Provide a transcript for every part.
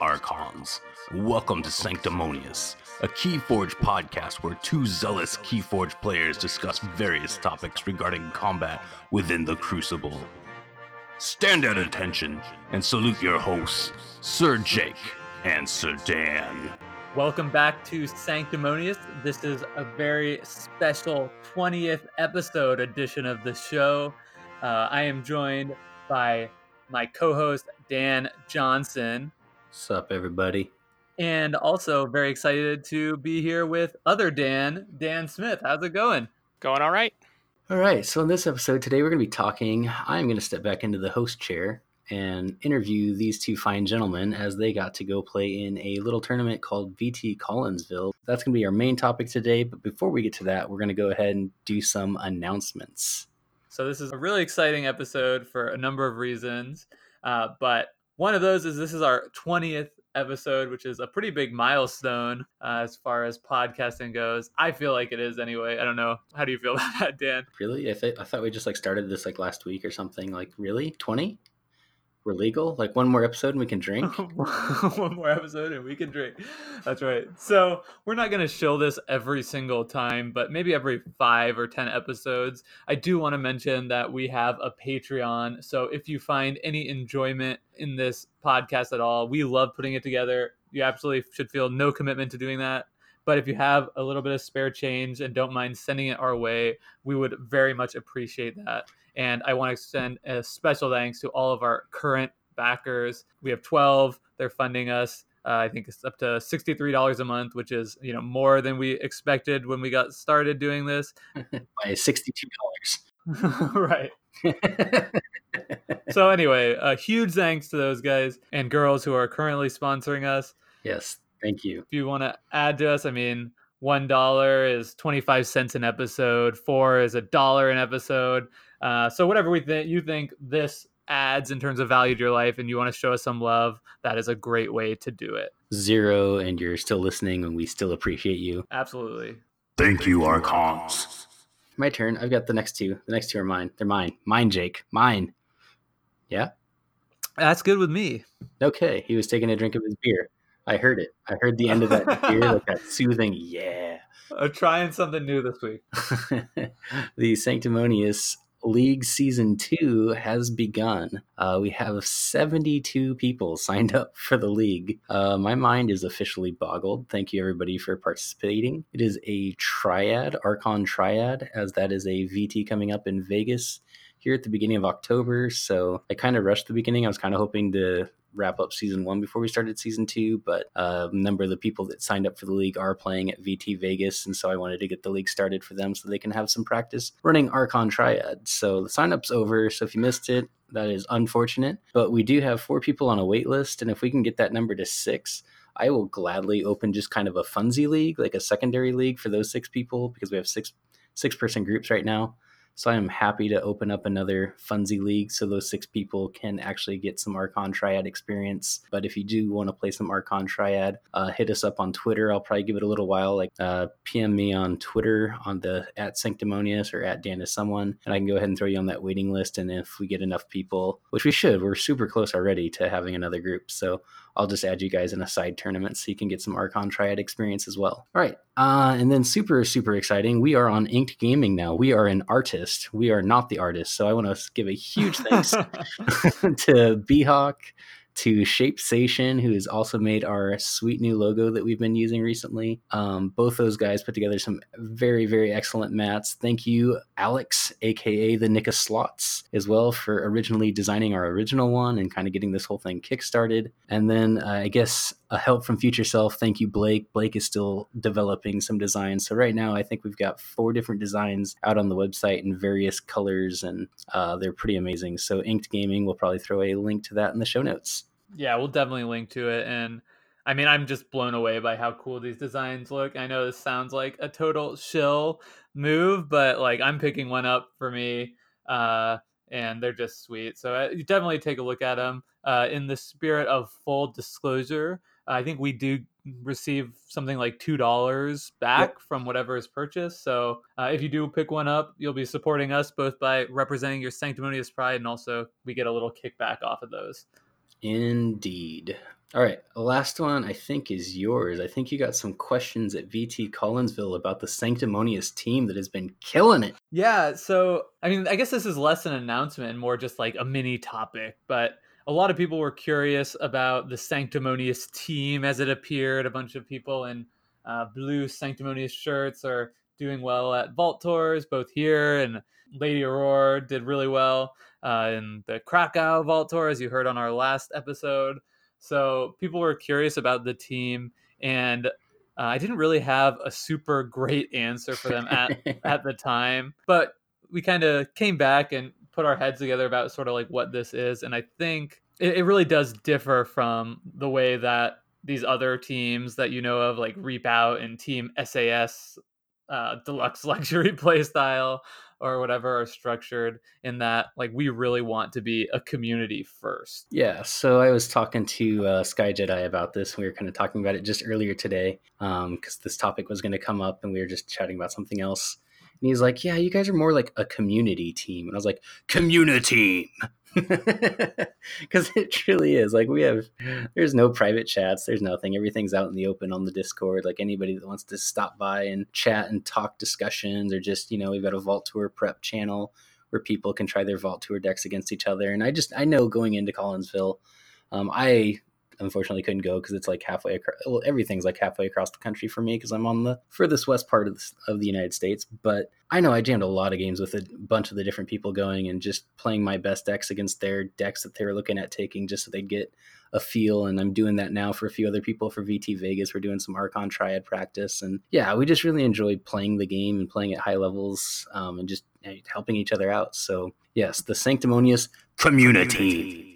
Archons. Welcome to Sanctimonious, a Keyforge podcast where two zealous Keyforge players discuss various topics regarding combat within the Crucible. Stand at attention and salute your hosts, Sir Jake and Sir Dan. Welcome back to Sanctimonious. This is a very special 20th episode edition of the show. Uh, I am joined by my co host, Dan Johnson. What's up, everybody? And also very excited to be here with other Dan, Dan Smith. How's it going? Going all right. All right. So, in this episode today, we're going to be talking. I'm going to step back into the host chair and interview these two fine gentlemen as they got to go play in a little tournament called VT Collinsville. That's going to be our main topic today. But before we get to that, we're going to go ahead and do some announcements. So, this is a really exciting episode for a number of reasons. Uh, but one of those is this is our 20th episode, which is a pretty big milestone uh, as far as podcasting goes. I feel like it is anyway. I don't know. How do you feel about that, Dan? Really? I, th- I thought we just like started this like last week or something. Like, really? 20? We're legal. Like one more episode and we can drink. one more episode and we can drink. That's right. So we're not going to show this every single time, but maybe every five or 10 episodes. I do want to mention that we have a Patreon. So if you find any enjoyment in this podcast at all, we love putting it together. You absolutely should feel no commitment to doing that. But if you have a little bit of spare change and don't mind sending it our way, we would very much appreciate that. And I want to extend a special thanks to all of our current backers. We have 12, they're funding us. Uh, I think it's up to $63 a month, which is, you know, more than we expected when we got started doing this. By $62. right. so anyway, a huge thanks to those guys and girls who are currently sponsoring us. Yes, thank you. If you want to add to us, I mean, one dollar is 25 cents an episode four is a dollar an episode. Uh, so whatever we think you think this adds in terms of value to your life and you want to show us some love that is a great way to do it. Zero and you're still listening and we still appreciate you. Absolutely. Thank you archons. My turn. I've got the next two. The next two are mine. They're mine. Mine jake. Mine. Yeah? That's good with me. Okay. He was taking a drink of his beer I heard it. I heard the end of that beer, like that soothing, yeah. I'm trying something new this week. the Sanctimonious League Season 2 has begun. Uh, we have 72 people signed up for the league. Uh, my mind is officially boggled. Thank you, everybody, for participating. It is a triad, Archon Triad, as that is a VT coming up in Vegas here at the beginning of October. So I kind of rushed the beginning. I was kind of hoping to wrap up season one before we started season two, but a number of the people that signed up for the league are playing at VT Vegas, and so I wanted to get the league started for them so they can have some practice running Archon Triad. So the sign up's over. So if you missed it, that is unfortunate. But we do have four people on a wait list, and if we can get that number to six, I will gladly open just kind of a funsy league, like a secondary league for those six people, because we have six six person groups right now. So I am happy to open up another Funzy League so those six people can actually get some Archon Triad experience. But if you do want to play some Archon Triad, uh, hit us up on Twitter. I'll probably give it a little while. Like uh, PM me on Twitter on the at Sanctimonious or at Dan is someone, and I can go ahead and throw you on that waiting list. And if we get enough people, which we should, we're super close already to having another group. So I'll just add you guys in a side tournament so you can get some Archon Triad experience as well. All right. Uh, and then super, super exciting. We are on Inked Gaming now. We are an artist. We are not the artist. So I want to give a huge thanks to Behawk to Shapesation, who has also made our sweet new logo that we've been using recently. Um, both those guys put together some very, very excellent mats. Thank you, Alex, aka the Nicoslots, as well, for originally designing our original one and kind of getting this whole thing kickstarted. And then uh, I guess a help from future self. Thank you, Blake. Blake is still developing some designs. So right now, I think we've got four different designs out on the website in various colors, and uh, they're pretty amazing. So Inked Gaming, we'll probably throw a link to that in the show notes. Yeah, we'll definitely link to it. And I mean, I'm just blown away by how cool these designs look. I know this sounds like a total shill move, but like I'm picking one up for me, uh, and they're just sweet. So uh, you definitely take a look at them. Uh, in the spirit of full disclosure, I think we do receive something like two dollars back yep. from whatever is purchased. So uh, if you do pick one up, you'll be supporting us both by representing your sanctimonious pride, and also we get a little kickback off of those. Indeed. All right, last one I think is yours. I think you got some questions at VT Collinsville about the sanctimonious team that has been killing it. Yeah, so I mean, I guess this is less an announcement and more just like a mini topic, but a lot of people were curious about the sanctimonious team as it appeared. A bunch of people in uh, blue sanctimonious shirts are doing well at vault tours, both here and Lady Aurora did really well uh, in the Krakow vault tour, as you heard on our last episode. So people were curious about the team, and uh, I didn't really have a super great answer for them at at the time, but we kind of came back and put our heads together about sort of like what this is, and I think it, it really does differ from the way that these other teams that you know of, like Reap Out and Team SAS, uh, Deluxe Luxury Playstyle, or whatever are structured in that like we really want to be a community first. Yeah so i was talking to uh, sky jedi about this we were kind of talking about it just earlier today because um, this topic was going to come up and we were just chatting about something else and he's like yeah you guys are more like a community team. And i was like community because it truly is. Like we have there's no private chats. There's nothing. Everything's out in the open on the discord. Like anybody that wants to stop by and chat and talk discussions or just you know we've got a vault tour prep channel where people can try their vault tour decks against each other. And i just i know going into collinsville um, i unfortunately couldn't go because it's like halfway across. Well, everything's like halfway across the country for me because I'm on the furthest west part of the, of the United States. But I know I jammed a lot of games with a bunch of the different people going and just playing my best decks against their decks that they were looking at taking just so they'd get a feel. And I'm doing that now for a few other people for VT Vegas. We're doing some Archon Triad practice. And yeah, we just really enjoy playing the game and playing at high levels um, and just helping each other out. So, yes, the Sanctimonious community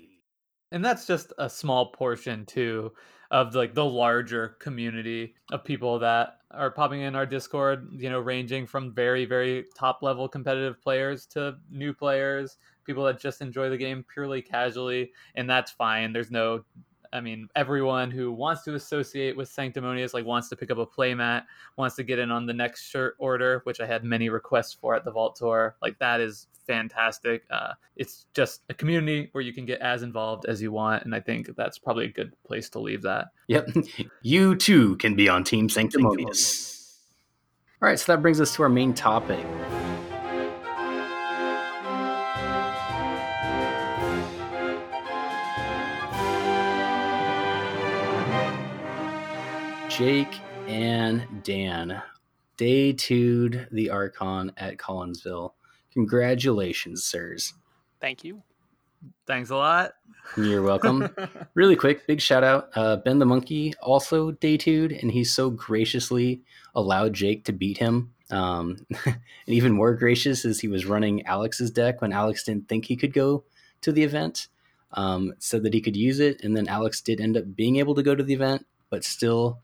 and that's just a small portion too of like the larger community of people that are popping in our discord you know ranging from very very top level competitive players to new players people that just enjoy the game purely casually and that's fine there's no I mean, everyone who wants to associate with Sanctimonious, like wants to pick up a playmat, wants to get in on the next shirt order, which I had many requests for at the Vault Tour. Like that is fantastic. Uh, it's just a community where you can get as involved as you want, and I think that's probably a good place to leave that. Yep, you too can be on Team Sanctimonious. All right, so that brings us to our main topic. Jake and Dan day two'd the Archon at Collinsville. Congratulations, sirs. Thank you. Thanks a lot. You're welcome. really quick, big shout out. Uh, ben the Monkey also day two'd, and he so graciously allowed Jake to beat him. Um, and even more gracious is he was running Alex's deck when Alex didn't think he could go to the event. Um, said that he could use it, and then Alex did end up being able to go to the event, but still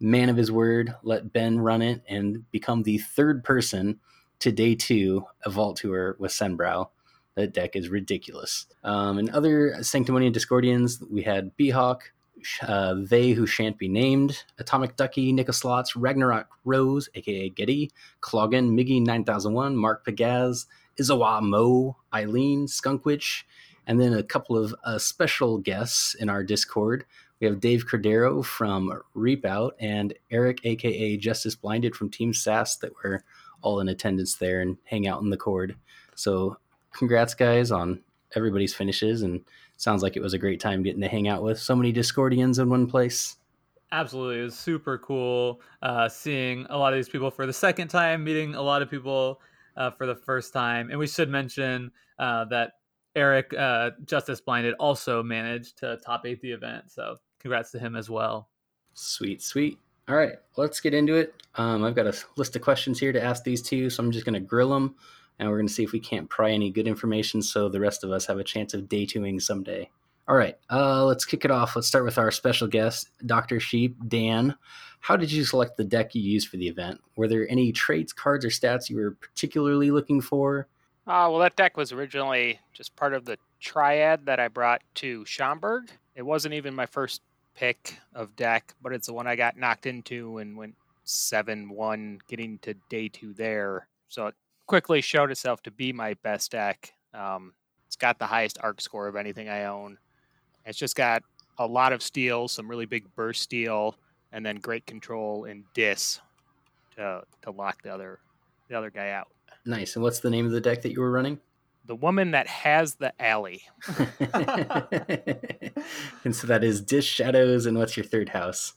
man of his word, let Ben run it and become the third person to day two of Vault Tour with Senbrow. That deck is ridiculous. Um, and other Sanctimonian Discordians, we had Beehawk, uh, They Who Shan't Be Named, Atomic Ducky, Nicoslots, Ragnarok Rose, aka Getty, Cloggin, Miggy 9001, Mark Pagaz, Izawa Mo, Eileen, Skunkwitch, and then a couple of uh, special guests in our Discord. We have Dave Cordero from Reap Out and Eric, aka Justice Blinded from Team SAS, that were all in attendance there and hang out in the cord. So, congrats, guys, on everybody's finishes. And sounds like it was a great time getting to hang out with so many Discordians in one place. Absolutely. It was super cool uh, seeing a lot of these people for the second time, meeting a lot of people uh, for the first time. And we should mention uh, that Eric, uh, Justice Blinded, also managed to top eight the event. So congrats to him as well. Sweet, sweet. All right, let's get into it. Um, I've got a list of questions here to ask these two, so I'm just going to grill them, and we're going to see if we can't pry any good information so the rest of us have a chance of day twoing someday. All right, uh, let's kick it off. Let's start with our special guest, Dr. Sheep, Dan. How did you select the deck you used for the event? Were there any traits, cards, or stats you were particularly looking for? Uh, well, that deck was originally just part of the triad that I brought to Schaumburg. It wasn't even my first pick of deck, but it's the one I got knocked into and went 7 1 getting to day two there. So it quickly showed itself to be my best deck. Um, it's got the highest AERC score of anything I own. It's just got a lot of steel, some really big burst steel, and then great control in dis to to lock the other the other guy out. Nice. And what's the name of the deck that you were running? The woman that has the alley. and so that is Dish Shadows, and what's your third house?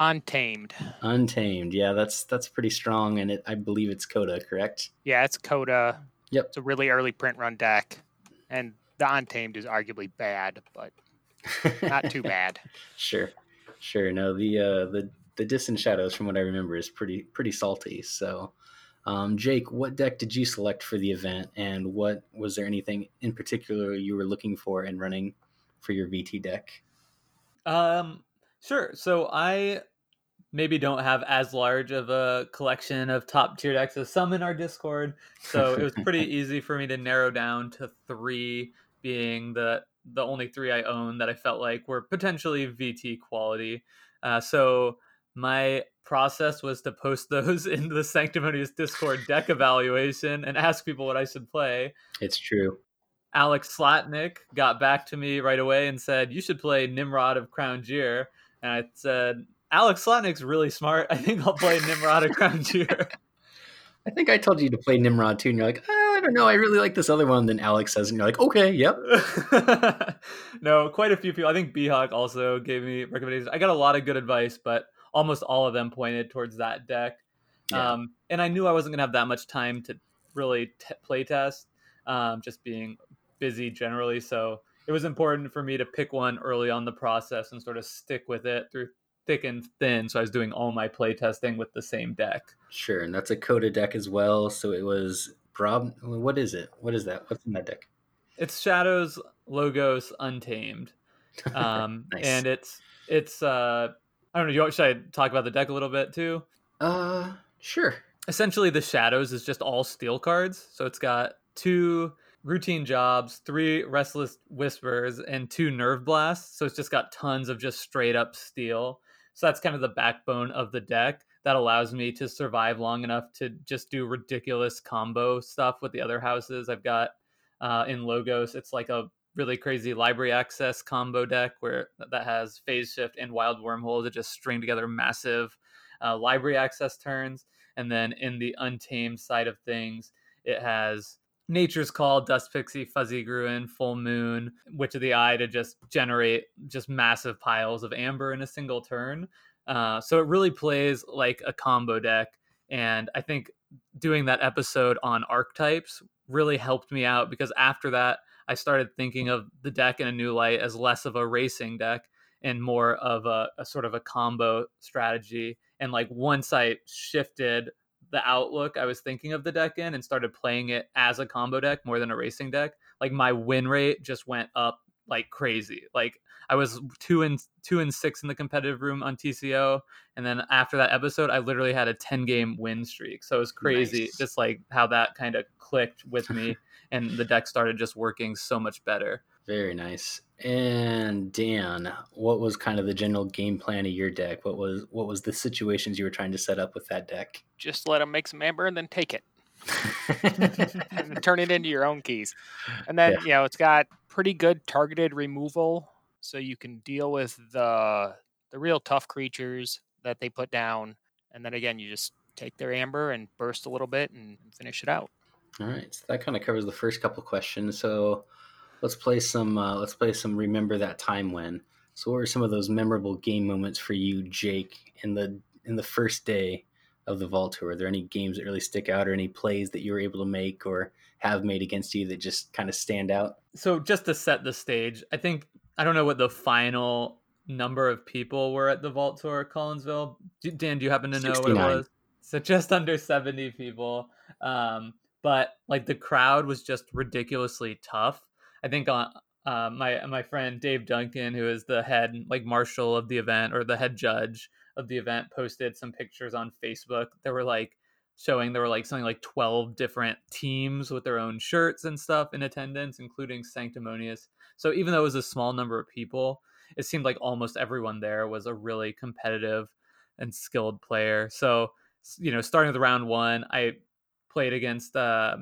Untamed. Untamed. Yeah, that's that's pretty strong, and it I believe it's CotA, correct? Yeah, it's CotA. Yep. It's a really early print run deck, and the Untamed is arguably bad, but not too bad. sure, sure. No, the uh, the the Distant Shadows, from what I remember, is pretty pretty salty. So, um, Jake, what deck did you select for the event, and what was there anything in particular you were looking for in running for your VT deck? Um, sure. So I maybe don't have as large of a collection of top tier decks as some in our Discord. So it was pretty easy for me to narrow down to three, being the the only three I own that I felt like were potentially VT quality. Uh, so my process was to post those in the Sanctimonious Discord deck evaluation and ask people what I should play. It's true. Alex Slatnik got back to me right away and said, You should play Nimrod of Crown Jeer. And I said, Alex Slatnik's really smart. I think I'll play Nimrod of Crown Jeer. I think I told you to play Nimrod too, and you're like, oh, I don't know, I really like this other one. Then Alex says, and you're like, okay, yep. no, quite a few people. I think B-Hawk also gave me recommendations. I got a lot of good advice, but almost all of them pointed towards that deck. Yeah. Um, and I knew I wasn't gonna have that much time to really t- play test, um, just being busy generally. So it was important for me to pick one early on the process and sort of stick with it through thick and thin. So I was doing all my play testing with the same deck. Sure, and that's a CotA deck as well. So it was Prob. What is it? What is that? What's in that deck? It's Shadows Logos Untamed, um, Nice. and it's it's uh, I don't know. You should I talk about the deck a little bit too? Uh, sure. essentially the shadows is just all steel cards so it's got two routine jobs three relentless whispers and two nerve blasts so it's just got tons of just straight up steel so that's kind of the backbone of the deck that allows me to survive long enough to just do ridiculous combo stuff with the other houses i've got uh, in logos it's like a really crazy library access combo deck where that has phase shift and wild wormhole to just string together massive uh, library access turns and then in the untamed side of things, it has Nature's Call, Dust Pixie, Fuzzy Gruen, Full Moon, Witch of the Eye to just generate just massive piles of amber in a single turn. Uh, so it really plays like a combo deck. And I think doing that episode on archetypes really helped me out because after that, I started thinking of the deck in a new light as less of a racing deck and more of a, a sort of a combo strategy. And like once I shifted the outlook I was thinking of the deck in and started playing it as a combo deck more than a racing deck, like my win rate just went up like crazy. Like I was two and two and six in the competitive room on TCO, and then after that episode, I literally had a ten game win streak. So it was crazy, Nice. just like how that kind of clicked with me, and the deck started just working so much better. Very nice. And Dan, what was kind of the general game plan of your deck? What was what was the situations you were trying to set up with that deck? Just let them make some amber and then take it. and turn it into your own keys. And then, Yeah. you know, it's got pretty good targeted removal, so you can deal with the the real tough creatures that they put down. And then again, you just take their amber and burst a little bit and finish it out. All right, so that kind of covers the first couple questions. So let's play some. Uh, let's play some. Remember that time when. So, what were some of those memorable game moments for you, Jake, in the in the first day of the Vault Tour? Are there any games that really stick out, or any plays that you were able to make or have made against you that just kind of stand out? so just to set the stage, I think I don't know what the final number of people were at the Vault Tour at Collinsville. Dan, do you happen to know what it was? So just under 70 people. Um, but like the crowd was just ridiculously tough. I think on uh, my my friend Dave Duncan, who is the head like marshal of the event or the head judge of the event, posted some pictures on Facebook. There were like showing there were like something like 12 different teams with their own shirts and stuff in attendance, including Sanctimonious. So even though it was a small number of people, it seemed like almost everyone there was a really competitive and skilled player. So, you know, starting with round one, I played against uh,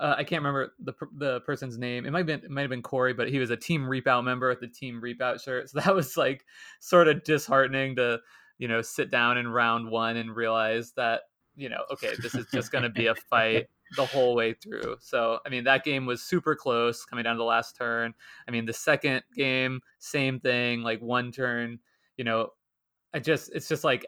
uh, I can't remember the the person's name. It might have been it might have been Corey, but he was a Team Reap Out member with the Team Reap Out shirt. So that was like sort of disheartening to you know sit down in round one and realize that you know okay this is just going to be a fight the whole way through. So I mean that game was super close coming down to the last turn. I mean the second game same thing like one turn. You know I just it's just like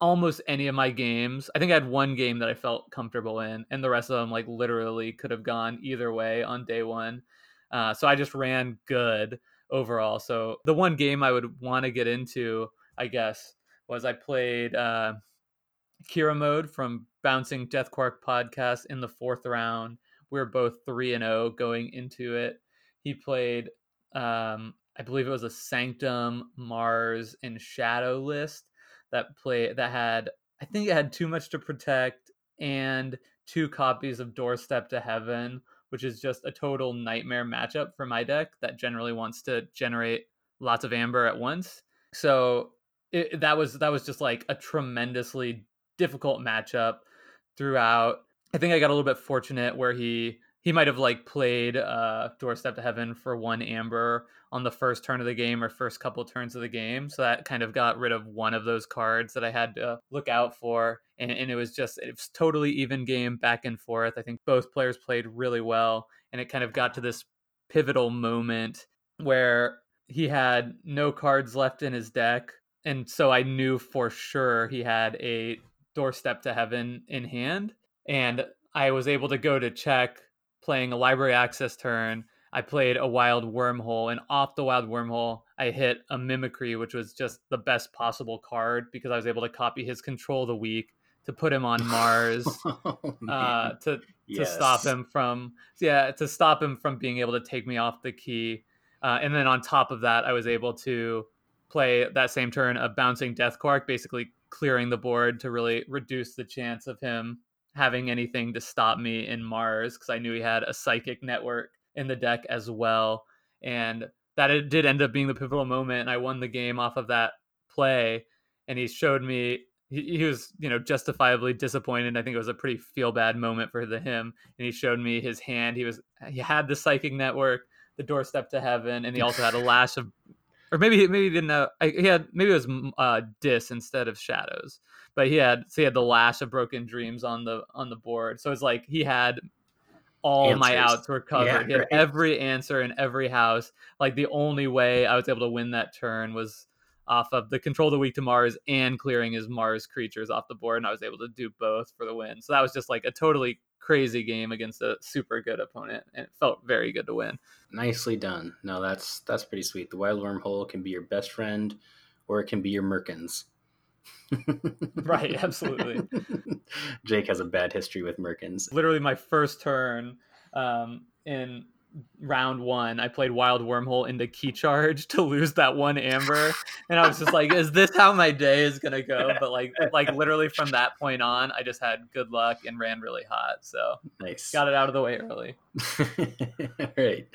almost any of my games. I think I had one game that I felt comfortable in, and the rest of them like literally could have gone either way on day one. Uh, so I just ran good overall. So the one game I would want to get into, I guess, was I played uh, Kira mode from Bouncing Deathquark podcast in the fourth round. We were both three and zero oh going into it. He played, um, I believe it was a Sanctum, Mars, and Shadow list that play that had I think it had too much to protect and two copies of Doorstep to Heaven, which is just a total nightmare matchup for my deck that generally wants to generate lots of amber at once. So it, that was that was just like a tremendously difficult matchup throughout. I think I got a little bit fortunate where he he might have like played uh doorstep to heaven for one amber on the first turn of the game or first couple turns of the game so that kind of got rid of one of those cards that i had to look out for and, and it was just it was totally even game back and forth. I think both players played really well and it kind of got to this pivotal moment where he had no cards left in his deck and so i knew for sure he had a doorstep to heaven in hand and i was able to go to check playing a library access turn, I played a wild wormhole, and off the wild wormhole, I hit a mimicry, which was just the best possible card because I was able to copy his control of the weak to put him on Mars oh, uh, to yes. to stop him from yeah to stop him from being able to take me off the key. Uh, and then on top of that, I was able to play that same turn a bouncing death quark, basically clearing the board to really reduce the chance of him having anything to stop me in Mars because I knew he had a psychic network in the deck as well. And that it did end up being the pivotal moment. And I won the game off of that play. And he showed me he, he was, you know, justifiably disappointed. I think it was a pretty feel bad moment for the him. And he showed me his hand. He was he had the psychic network, the doorstep to heaven, and he also had a lash of or maybe maybe he didn't have. He had maybe it was uh, dis instead of shadows, but he had so he had the lash of broken dreams on the on the board. So it's like he had all Answers. my outs were covered. Yeah, he had right. every answer in every house. Like the only way I was able to win that turn was off of the control the weak to Mars and clearing his Mars creatures off the board, and I was able to do both for the win. So that was just like a totally crazy game against a super good opponent, and it felt very good to win. Nicely done. No, that's that's pretty sweet. The wild wormhole can be your best friend, or it can be your Merkins. right, absolutely. Jake has a bad history with Merkins. Literally, my first turn um, in round one, I played Wild Wormhole into Key Charge to lose that one Amber, and I was just like, "Is this how my day is gonna go?" But like, like literally from that point on, I just had good luck and ran really hot. So nice, got it out of the way early. All right,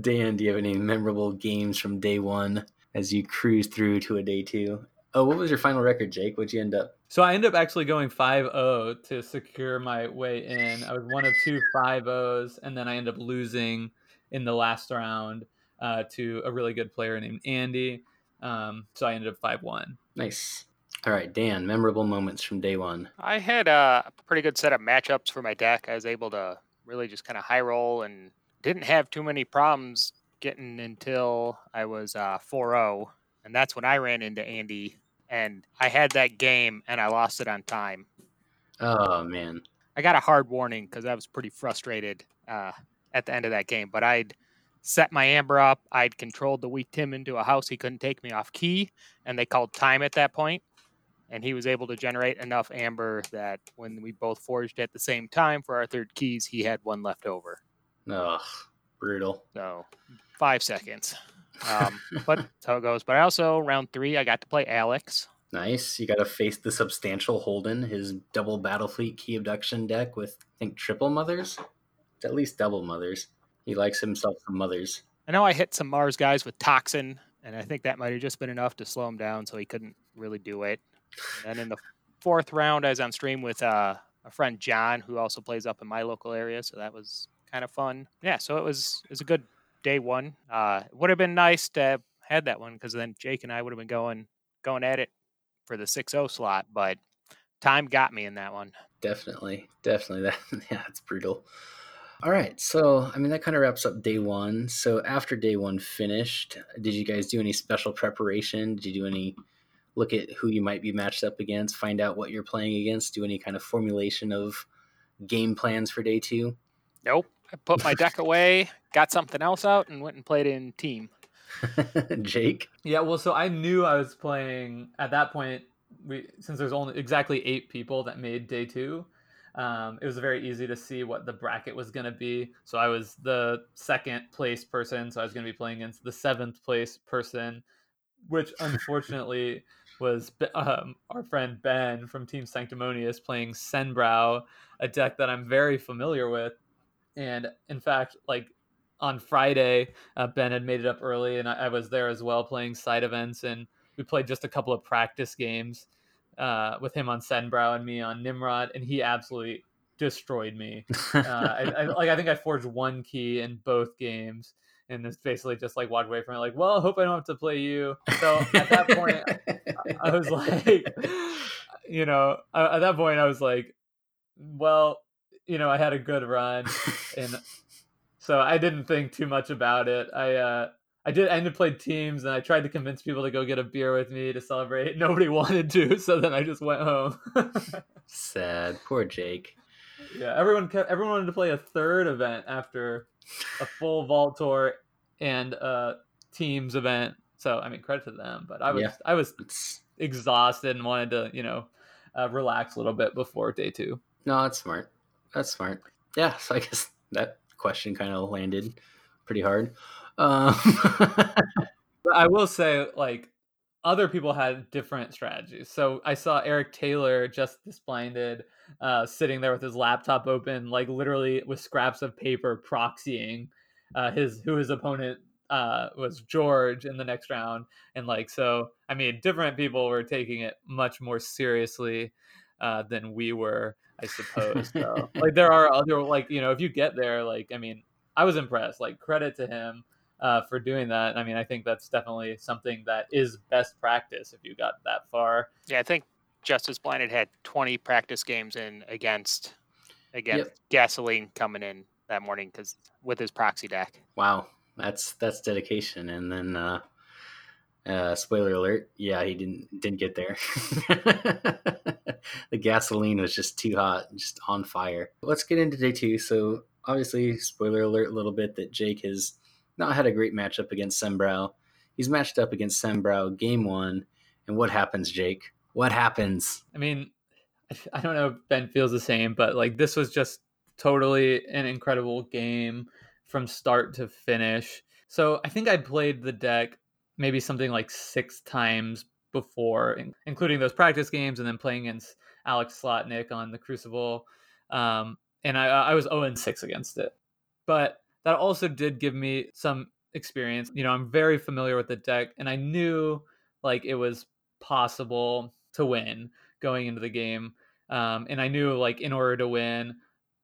Dan, do you have any memorable games from day one as you cruise through to a day two? Oh, what was your final record, Jake? What'd you end up? So I ended up actually going 5-0 to secure my way in. I was one of two 5-0s, and then I ended up losing in the last round uh, to a really good player named Andy. Um, so I ended up 5-1. Nice. All right, Dan, memorable moments from day one. I had a pretty good set of matchups for my deck. I was able to really just kind of high roll and didn't have too many problems getting until I was uh, 4-0. And that's when I ran into Andy and I had that game and I lost it on time. Oh man, I got a hard warning because I was pretty frustrated uh, at the end of that game. But I'd set my amber up. I'd controlled the weak Tim into a house he couldn't take me off key, and they called time at that point. And he was able to generate enough amber that when we both forged at the same time for our third keys, he had one left over. Ugh, brutal. So five seconds. Um, but that's how it goes. But I also round three, I got to play Alex. Nice. You got to face the substantial Holden, his double Battlefleet key abduction deck with I think triple mothers. At least double mothers. He likes himself some mothers. I know I hit some Mars guys with toxin, and I think that might have just been enough to slow him down, so he couldn't really do it. And then in the fourth round, I was on stream with uh, a friend John, who also plays up in my local area, so that was kind of fun. Yeah, so it was it was a good day one. Uh, it would have been nice to have had that one because then Jake and I would have been going going at it for the 6-0 slot, but time got me in that one. Definitely, definitely. That yeah, it's brutal. All right, so I mean that kind of wraps up day one. So after day one finished, did you guys do any special preparation? Did you do any look at who you might be matched up against, find out what you're playing against, do any kind of formulation of game plans for day two? Nope. I put my deck away, got something else out, and went and played in team. Jake? Yeah, well, so I knew I was playing at that point. We since there's only exactly eight people that made day two, um, it was very easy to see what the bracket was going to be. So I was the second place person, so I was going to be playing against the seventh place person, which unfortunately was um, our friend Ben from Team Sanctimonious playing Senbrow, a deck that I'm very familiar with. And in fact, like on Friday, uh, Ben had made it up early, and I, I, was there as well playing side events, and we played just a couple of practice games uh, with him on Senbrow and me on Nimrod, and he absolutely destroyed me. Uh, I, I, like I think I forged one key in both games, and it's basically just like walked away from it. Like, well, I hope I don't have to play you. So at that point, I was like, you know, at that point, I was like, well, you know, I had a good run, and so I didn't think too much about it. I uh, I did. I ended played teams, and I tried to convince people to go get a beer with me to celebrate. Nobody wanted to, so then I just went home. Sad, poor Jake. Yeah, everyone kept. Everyone wanted to play a third event after a full vault tour and a teams event. So I mean, credit to them. But I was yeah. I was exhausted and wanted to you know uh, relax a little bit before day two. No, that's smart. That's smart. Yeah. So I guess that question kind of landed pretty hard. Um, but I will say, like, other people had different strategies. So I saw Eric Taylor, Justice Blinded, uh, sitting there with his laptop open, like literally with scraps of paper proxying uh, his who his opponent uh, was George in the next round, and like so, I mean, different people were taking it much more seriously uh, than we were, I suppose. So, like, there are other like you know, if you get there, like, I mean, I was impressed. Like, credit to him uh, for doing that. I mean, I think that's definitely something that is best practice if you got that far. Yeah, I think Justice Blinded had 20 practice games in against against yep. gasoline coming in that morning because with his proxy deck. Wow, that's that's dedication. And then uh, uh, spoiler alert, yeah, he didn't didn't get there. the gasoline was just too hot, just on fire. Let's get into day two. So obviously, spoiler alert a little bit that Jake has not had a great matchup against Senbrow. He's matched up against Senbrow game one. And what happens, Jake? What happens? I mean, I don't know if Ben feels the same, but like this was just totally an incredible game from start to finish. So I think I played the deck maybe something like six times before, including those practice games and then playing against Alex Slotnick on the Crucible. Um, and I, I was 0 6 against it. But that also did give me some experience. You know, I'm very familiar with the deck and I knew like it was possible to win going into the game. Um, and I knew like in order to win,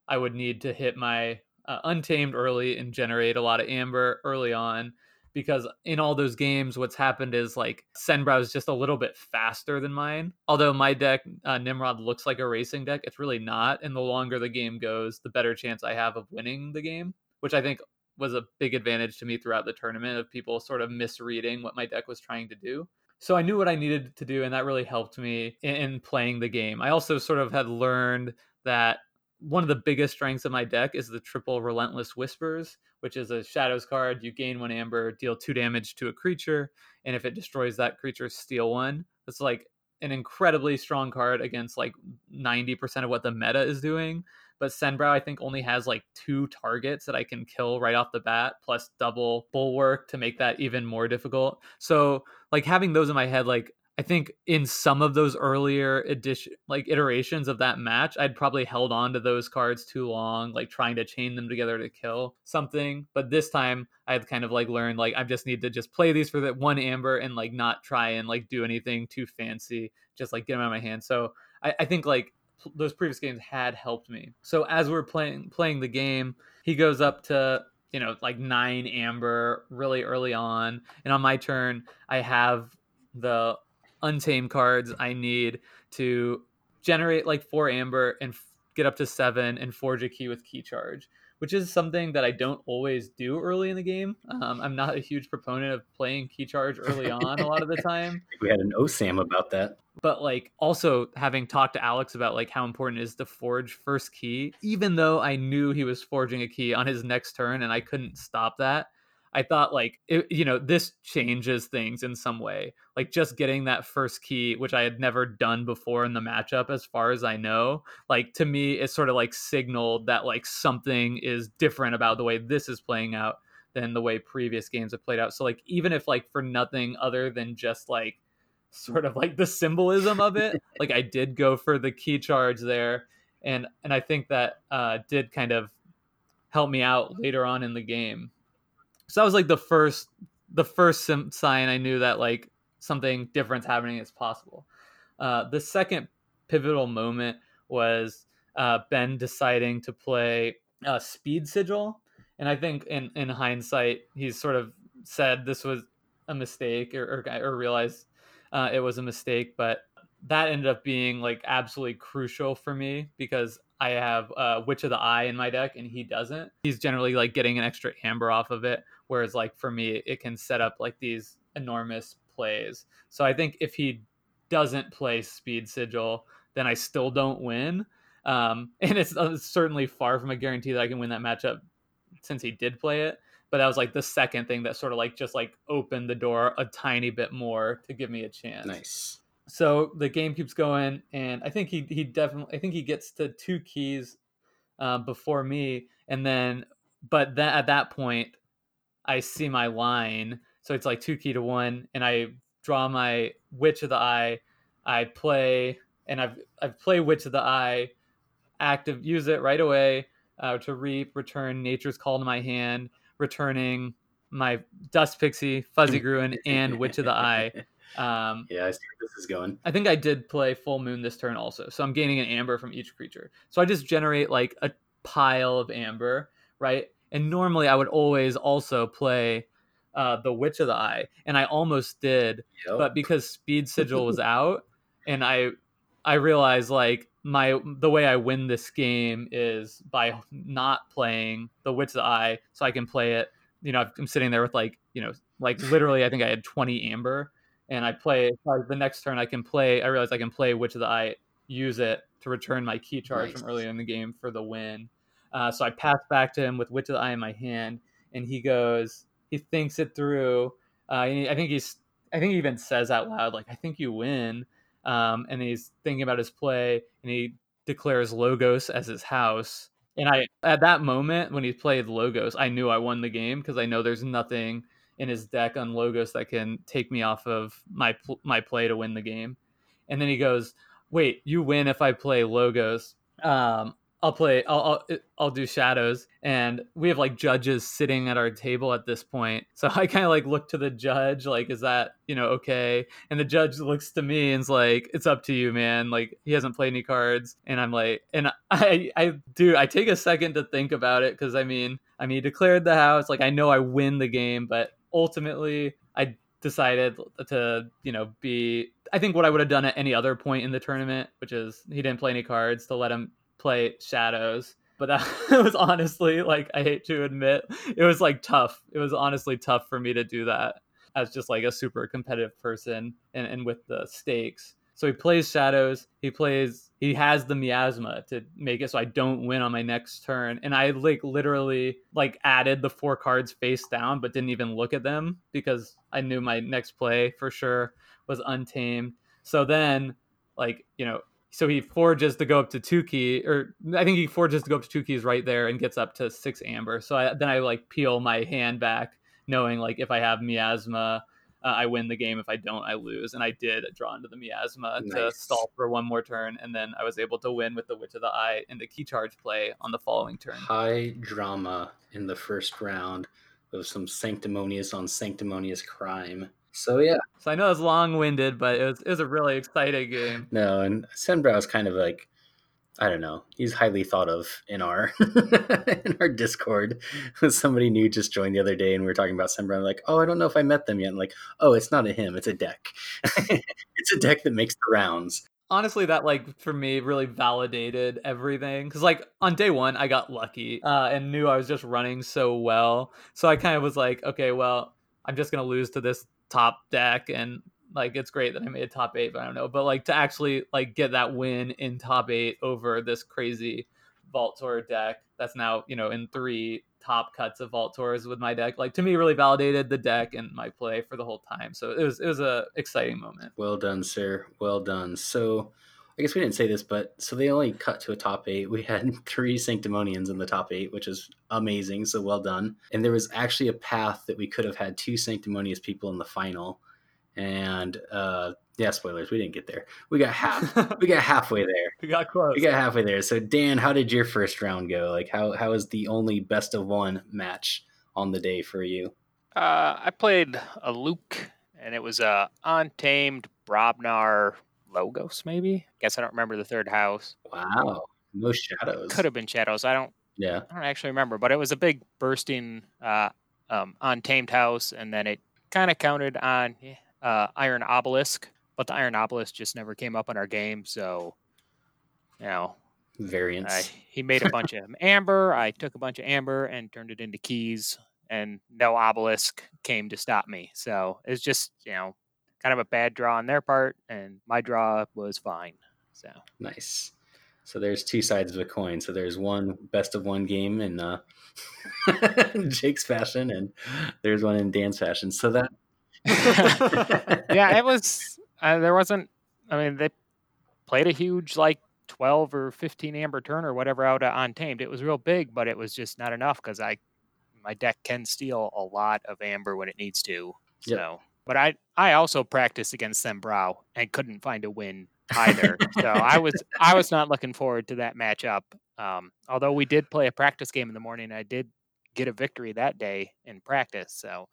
I would need to hit my uh, untamed early and generate a lot of amber early on because in all those games what's happened is like Senbrow is just a little bit faster than mine although my deck uh, nimrod looks like a racing deck it's really not and the longer the game goes the better chance i have of winning the game which I think was a big advantage to me throughout the tournament of people sort of misreading what my deck was trying to do. So I knew what I needed to do, and that really helped me in, playing the game. I also sort of had learned that one of the biggest strengths of my deck is the triple Relentless Whispers, which is a Shadows card. You gain one amber, deal two damage to a creature, and if it destroys that creature, steal one. It's like an incredibly strong card against like 90% of what the meta is doing. But Senbrow, I think, only has like two targets that I can kill right off the bat, plus double bulwark to make that even more difficult. So, like having those in my head, like I think in some of those earlier edition like iterations of that match, I'd probably held on to those cards too long, like trying to chain them together to kill something. But this time I had kind of like learned like I just need to just play these for that one amber and like not try and like do anything too fancy, just like get them out of my hand. So I, I think like those previous games had helped me. So as we're playing playing the game, he goes up to you know like nine amber really early on, and on my turn, I have the untamed cards I need to generate like four amber and f- get up to seven and forge a key with key charge which is something that I don't always do early in the game. Um, I'm not a huge proponent of playing key charge early on a lot of the time. we had an OSAM about that. But like also having talked to Alex about like how important is to forge first key, even though I knew he was forging a key on his next turn and I couldn't stop that. I thought like it, you know this changes things in some way. Like just getting that first key, which I had never done before in the matchup, as far as I know. Like to me, it sort of like signaled that like something is different about the way this is playing out than the way previous games have played out. So like even if like for nothing other than just like sort of like the symbolism of it, like I did go for the key charge there, and and I think that uh, did kind of help me out later on in the game so that was like the first the first sim- sign I knew that like something different's happening is possible. Uh, the second pivotal moment was uh, Ben deciding to play uh, Speed Sigil, and I think in in hindsight he's sort of said this was a mistake or or, or realized uh, it was a mistake, but that ended up being like absolutely crucial for me because I have uh, Witch of the Eye in my deck and he doesn't. He's generally like getting an extra amber off of it, whereas like for me, it can set up like these enormous plays. So I think if he doesn't play Speed Sigil, then I still don't win. Um, and it's, uh, it's certainly far from a guarantee that I can win that matchup since he did play it. But that was like the second thing that sort of like just like opened the door a tiny bit more to give me a chance. Nice so the game keeps going, and I think he he definitely I think he gets to two keys uh, before me, and then but then at that point I see my line, so it's like two key to one, and I draw my Witch of the Eye. I play, and I've I've played Witch of the Eye, active use it right away uh, to reap, return Nature's Call to my hand, returning my Dust Pixie, Fuzzy Gruen, and Witch of the Eye. Um, yeah, I see where this is going. I think I did play full moon this turn also, so I'm gaining an amber from each creature. So I just generate like a pile of amber, right? And normally I would always also play uh, the Witch of the Eye, and I almost did, yep. but because Speed Sigil was out, and I I realized like my the way I win this game is by not playing the Witch of the Eye, so I can play it. You know, I'm sitting there with like you know like literally I think I had 20 amber and I play the next turn I can play. I realize I can play Witch of the Eye, use it to return my key charge nice. from earlier in the game for the win. Uh, so I pass back to him with Witch of the Eye in my hand, and he goes, he thinks it through. Uh, I think he's, I think he even says out loud, like, I think you win. Um, and he's thinking about his play, and he declares Logos as his house. And I, at that moment when he played Logos, I knew I won the game because I know there's nothing in his deck on Logos that can take me off of my my play to win the game. And then he goes, "Wait, you win if I play Logos." Um, I'll play. I'll, I'll I'll do shadows, and we have like judges sitting at our table at this point. So I kind of like look to the judge, like, is that you know okay? And the judge looks to me and's like, it's up to you, man. Like he hasn't played any cards, and I'm like, and I I do I take a second to think about it because I mean I mean he declared the house, like I know I win the game, but ultimately I decided to, you know, be I think what I would have done at any other point in the tournament, which is he didn't play any cards to let him play shadows. But that was honestly like I hate to admit, it was like tough. It was honestly tough for me to do that as just like a super competitive person and, and with the stakes. So he plays shadows. He plays. He has the miasma to make it so I don't win on my next turn. And I like literally like added the four cards face down, but didn't even look at them because I knew my next play for sure was untamed. So then, like you know, so he forges to go up to two key, or I think he forges to go up to two keys right there and gets up to six amber. So I, then I like peel my hand back, knowing like if I have miasma uh, I win the game. If I don't, I lose. And I did draw into the miasma nice. to stall for one more turn, and then I was able to win with the Witch of the Eye in the key charge play on the following turn. High drama in the first round of some sanctimonious on sanctimonious crime. So yeah. So I know it's long winded, but it was it was a really exciting game. No, and Senbrow is kind of like I don't know. He's highly thought of in our in our Discord. Somebody new just joined the other day, and we were talking about Sembra. I'm like, oh, I don't know if I met them yet. I'm like, oh, it's not a him. It's a deck. it's a deck that makes the rounds. Honestly, that like for me really validated everything because like on day one I got lucky uh, and knew I was just running so well. So I kind of was like, okay, well, I'm just gonna lose to this top deck and like it's great that I made top eight, but I don't know. But like to actually like get that win in top eight over this crazy Vault Tour deck that's now, you know, in three top cuts of Vault Tours with my deck, like to me really validated the deck and my play for the whole time. So it was it was a exciting moment. Well done, sir. Well done. So I guess we didn't say this, but so they only cut to a top eight. We had three Sanctimonians in the top eight, which is amazing. So well done. And there was actually a path that we could have had two Sanctimonious people in the final and uh, yeah, spoilers. We didn't get there. We got half. we got halfway there. We got close. We got halfway there. So Dan, how did your first round go? Like, how how was the only best of one match on the day for you? Uh, I played a Luke, and it was a untamed Brobnar Logos. Maybe. Guess I don't remember the third house. Wow, no shadows. Could have been shadows. I don't. Yeah. I don't actually remember, but it was a big bursting uh, um, untamed house, and then it kind of counted on. Uh, Iron Obelisk, but the Iron Obelisk just never came up in our game. So, you know, variants. I, he made a bunch of amber. I took a bunch of amber and turned it into keys, and no obelisk came to stop me. So it's just you know kind of a bad draw on their part, and my draw was fine. So nice. So there's two sides of a coin. So there's one best of one game in uh, Jake's fashion, and there's one in Dan's fashion. So that yeah, it was. Uh, there wasn't. I mean, they played a huge like twelve or fifteen amber turn or whatever out of untamed. It was real big, but it was just not enough because I my deck can steal a lot of amber when it needs to. So, yep. But I I also practiced against them brow and couldn't find a win either. so I was I was not looking forward to that matchup. Um, although we did play a practice game in the morning, I did get a victory that day in practice. So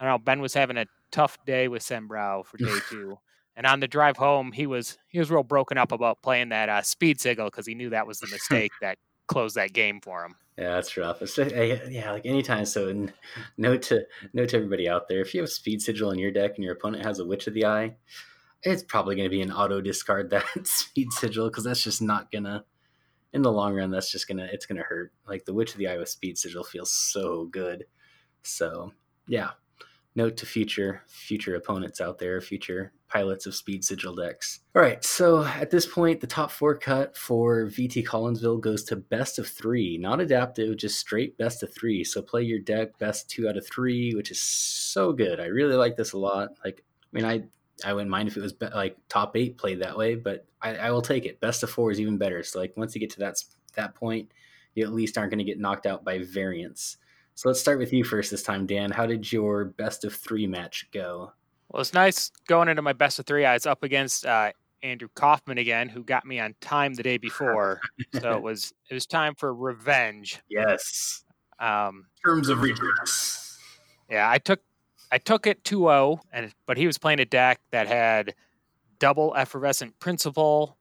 I don't know. Ben was having a tough day with Sembrow for day two. And on the drive home, he was he was real broken up about playing that uh, speed sigil because he knew that was the mistake that closed that game for him. Yeah, that's rough. It's, uh, yeah, like anytime. So note to note to everybody out there: if you have speed sigil in your deck and your opponent has a Witch of the Eye, it's probably going to be an auto discard that speed sigil because that's just not gonna. In the long run, that's just gonna it's gonna hurt. Like the Witch of the Eye with speed sigil feels so good. So yeah, note to future future opponents out there, future pilots of speed sigil decks. All right, so at this point, the top four cut for VT Collinsville goes to best of three, not adaptive, just straight best of three. So play your deck best two out of three, which is so good. I really like this a lot. Like, I mean, I I wouldn't mind if it was be- like top eight played that way, but I, I will take it. Best of four is even better. So like once you get to that that point, you at least aren't going to get knocked out by variance. So let's start with you first this time, Dan. How did your best of three match go? Well, it's nice going into my best of three. I was up against uh, Andrew Kaufman again, who got me on time the day before. so it was it was time for revenge. Yes. Um, Terms of redress. Yeah, I took I took it 2-0, and but he was playing a deck that had double effervescent principle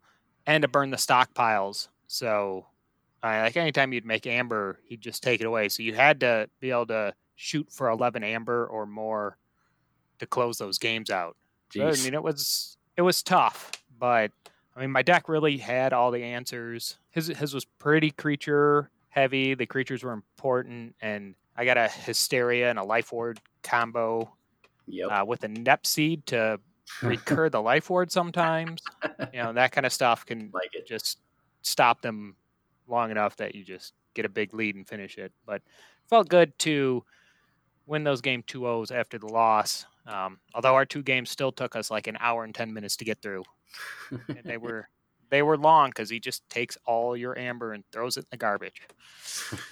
and to burn the stockpiles. So uh, like anytime you'd make amber, he'd just take it away. So you had to be able to shoot for 11 amber or more to close those games out. So, I mean, it was it was tough, but I mean, my deck really had all the answers. His his was pretty creature heavy. The creatures were important, and I got a hysteria and a life ward combo yep. uh, with a Nep seed to recur the life ward sometimes. You know that kind of stuff can like it. just stop them long enough that you just get a big lead and finish it. But felt good to win those game 2 0s after the loss. Um, although our two games still took us like an hour and 10 minutes to get through. and they were they were long because he just takes all your amber and throws it in the garbage.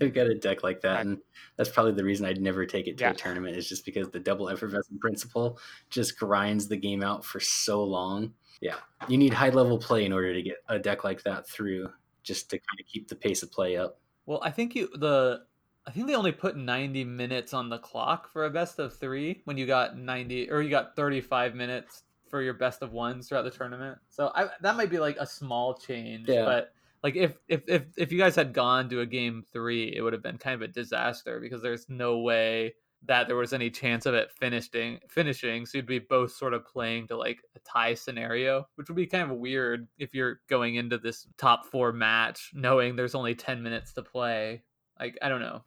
I've got a deck like that, and that's probably the reason I'd never take it to yeah. a tournament. Is just because the double effervescent principle just grinds the game out for so long. Yeah, you need high level play in order to get a deck like that through just to kind of keep the pace of play up. Well, I think you the I think they only put 90 minutes on the clock for a best of 3 when you got 90 or you got 35 minutes for your best of ones throughout the tournament. So I, that might be like a small change, Yeah. but like if, if if if you guys had gone to a game three, it would have been kind of a disaster because there's no way that there was any chance of it finishing finishing. So you'd be both sort of playing to like a tie scenario, which would be kind of weird if you're going into this top four match knowing there's only ten minutes to play. Like I don't know.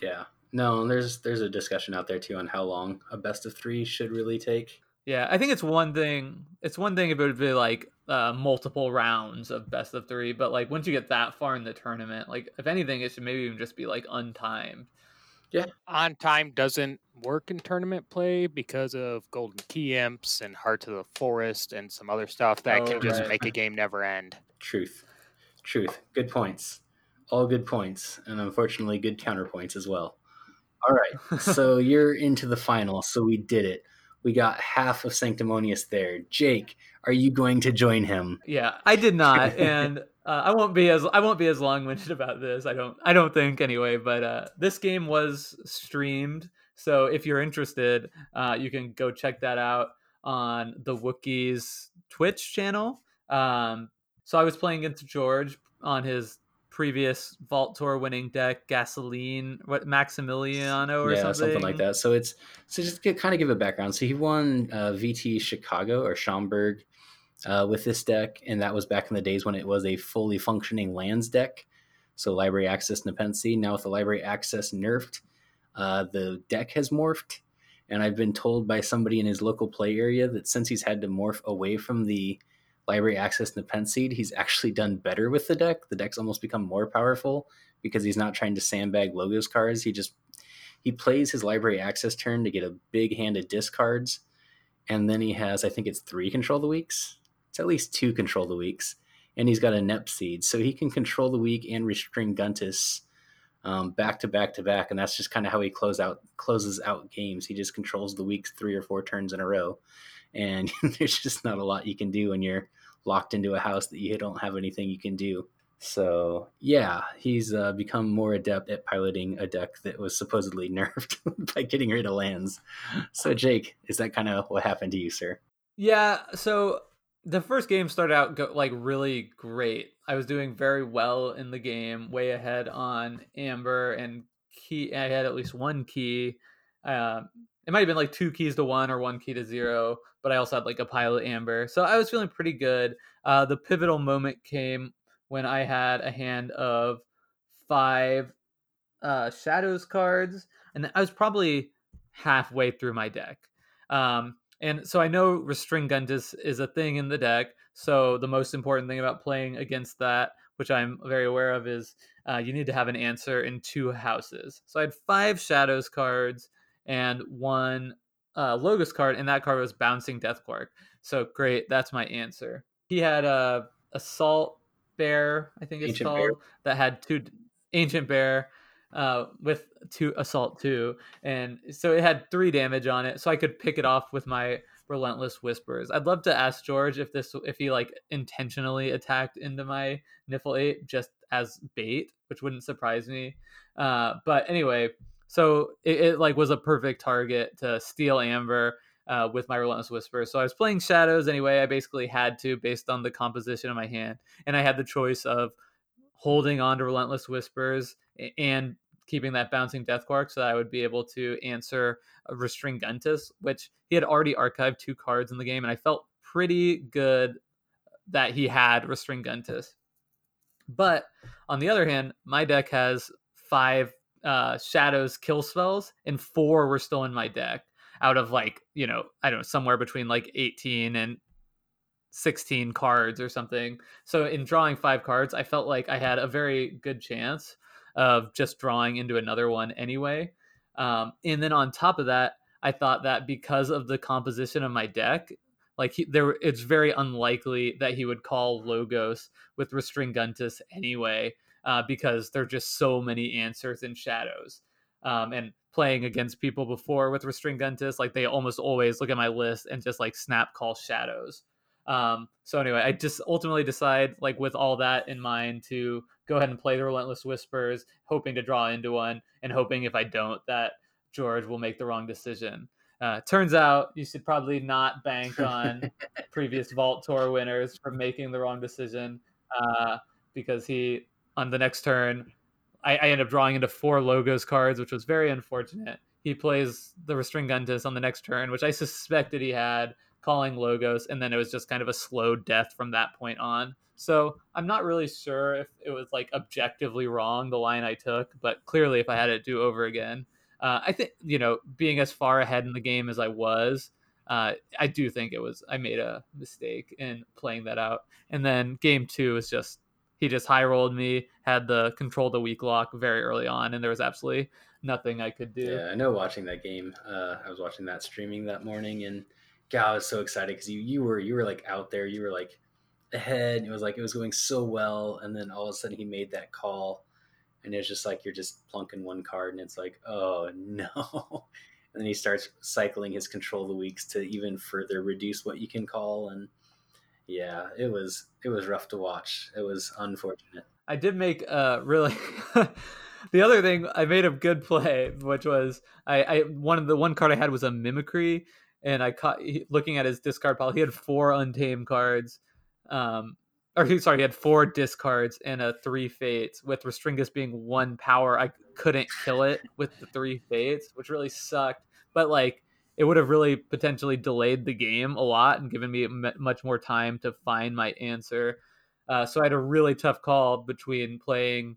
Yeah. No, and there's there's a discussion out there too on how long a best of three should really take. Yeah, I think it's one thing. It's one thing if it would be like uh, multiple rounds of best of three, but like once you get that far in the tournament, like if anything, it should maybe even just be like untimed. Yeah, on time doesn't work in tournament play because of golden key imps and heart of the forest and some other stuff that Oh, can just right. make a game never end. Truth. Truth. Good points. All good points. And unfortunately good counterpoints as well. All right. so you're into the final. So we did it. We got half of Sanctimonious there. Jake, are you going to join him? Yeah, I did not, and uh, I won't be as I won't be as long winded about this. I don't I don't think anyway. But uh, this game was streamed, so if you're interested, uh, you can go check that out on the Wookiees Twitch channel. Um, so I was playing against George on his previous Vault Tour winning deck, Gasoline, what Maximiliano or yeah, something. something like that. So it's so just to kind of give a background. So he won uh, VT Chicago or Schaumburg uh, with this deck, and that was back in the days when it was a fully functioning lands deck. So library access Nepenthe. Now with the library access nerfed, uh, the deck has morphed, and I've been told by somebody in his local play area that since he's had to morph away from the library access Nepenthe, he's actually done better with the deck. The deck's almost become more powerful because he's not trying to sandbag logos cards. He just he plays his library access turn to get a big hand of discards, and then he has I think it's three control the weaks. It's at least two control the weaks, and he's got a Nep seed, so he can control the weak and Restringuntus um, back to back to back, and that's just kind of how he close out closes out games. He just controls the weaks three or four turns in a row, and there's just not a lot you can do when you're locked into a house that you don't have anything you can do. So yeah, he's uh, become more adept at piloting a deck that was supposedly nerfed by getting rid of lands. So Jake, is that kind of what happened to you, sir? Yeah, so the first game started out go, like really great. I was doing very well in the game, way ahead on Amber and key. I had at least one key. Um, it might have been like two keys to one or one key to zero, but I also had like a pilot Amber, so I was feeling pretty good. Uh, the pivotal moment came when I had a hand of five uh, shadows cards, and I was probably halfway through my deck. Um, and so I know Restringuntus is a thing in the deck. So the most important thing about playing against that, which I'm very aware of, is uh, you need to have an answer in two houses. So I had five Shadows cards and one uh, Logos card, and that card was Bouncing Deathquark. So great, that's my answer. He had a Assault Bear, I think it's Ancient called, Bear. that had two Ancient Bear uh, with two assault two, and so it had three damage on it, so I could pick it off with my relentless whispers. I'd love to ask George if this if he like intentionally attacked into my Niffle Ape just as bait, which wouldn't surprise me. Uh, but anyway, so it, it like was a perfect target to steal Amber. Uh, with my relentless whisper so i was playing shadows anyway i basically had to based on the composition of my hand and i had the choice of holding on to relentless whispers and keeping that bouncing deathquark so that I would be able to answer a Restringuntus, which he had already archived two cards in the game, and I felt pretty good that he had Restringuntus. But on the other hand, my deck has five uh, shadows kill spells, and four were still in my deck out of like, you know, I don't know, somewhere between like 18 and 16 cards or something. So in drawing five cards, I felt like I had a very good chance of just drawing into another one anyway. Um, and then on top of that, I thought that because of the composition of my deck, like he, there, it's very unlikely that he would call Logos with Restringuntus anyway, uh, because there are just so many answers in shadows. Um, and playing against people before with Restringuntus, like they almost always look at my list and just like snap call shadows. Um, so anyway, I just ultimately decide, like with all that in mind, to go ahead and play the Relentless Whispers, hoping to draw into one, and hoping if I don't, that George will make the wrong decision. Uh, turns out you should probably not bank on previous Vault Tour winners from making the wrong decision uh, because he, on the next turn, I, I end up drawing into four logos cards, which was very unfortunate. He plays the Restring Restringuntus on the next turn, which I suspected he had, calling logos, and then it was just kind of a slow death from that point on. So I'm not really sure if it was like objectively wrong the line I took, but clearly if I had it do over again, uh, I think you know being as far ahead in the game as I was, uh, I do think it was I made a mistake in playing that out. And then game two is just he just high rolled me, had the control the weak lock very early on, and there was absolutely nothing I could do. Yeah, I know. Watching that game, uh, I was watching that streaming that morning, and God, I was so excited because you you were you were like out there, you were like ahead. It was like it was going so well, and then all of a sudden he made that call, and it's just like you're just plunking one card, and it's like, oh no. And then he starts cycling his control the weaks to even further reduce what you can call, and yeah, it was it was rough to watch. It was unfortunate. I did make uh really the other thing I made a good play, which was I, I one of the one card I had was a mimicry, and I caught looking at his discard pile. He had four untamed cards, um, or sorry, he had four discards and a three fates. With Restringus being one power, I couldn't kill it with the three fates, which really sucked. But like it would have really potentially delayed the game a lot and given me much more time to find my answer. Uh, so I had a really tough call between playing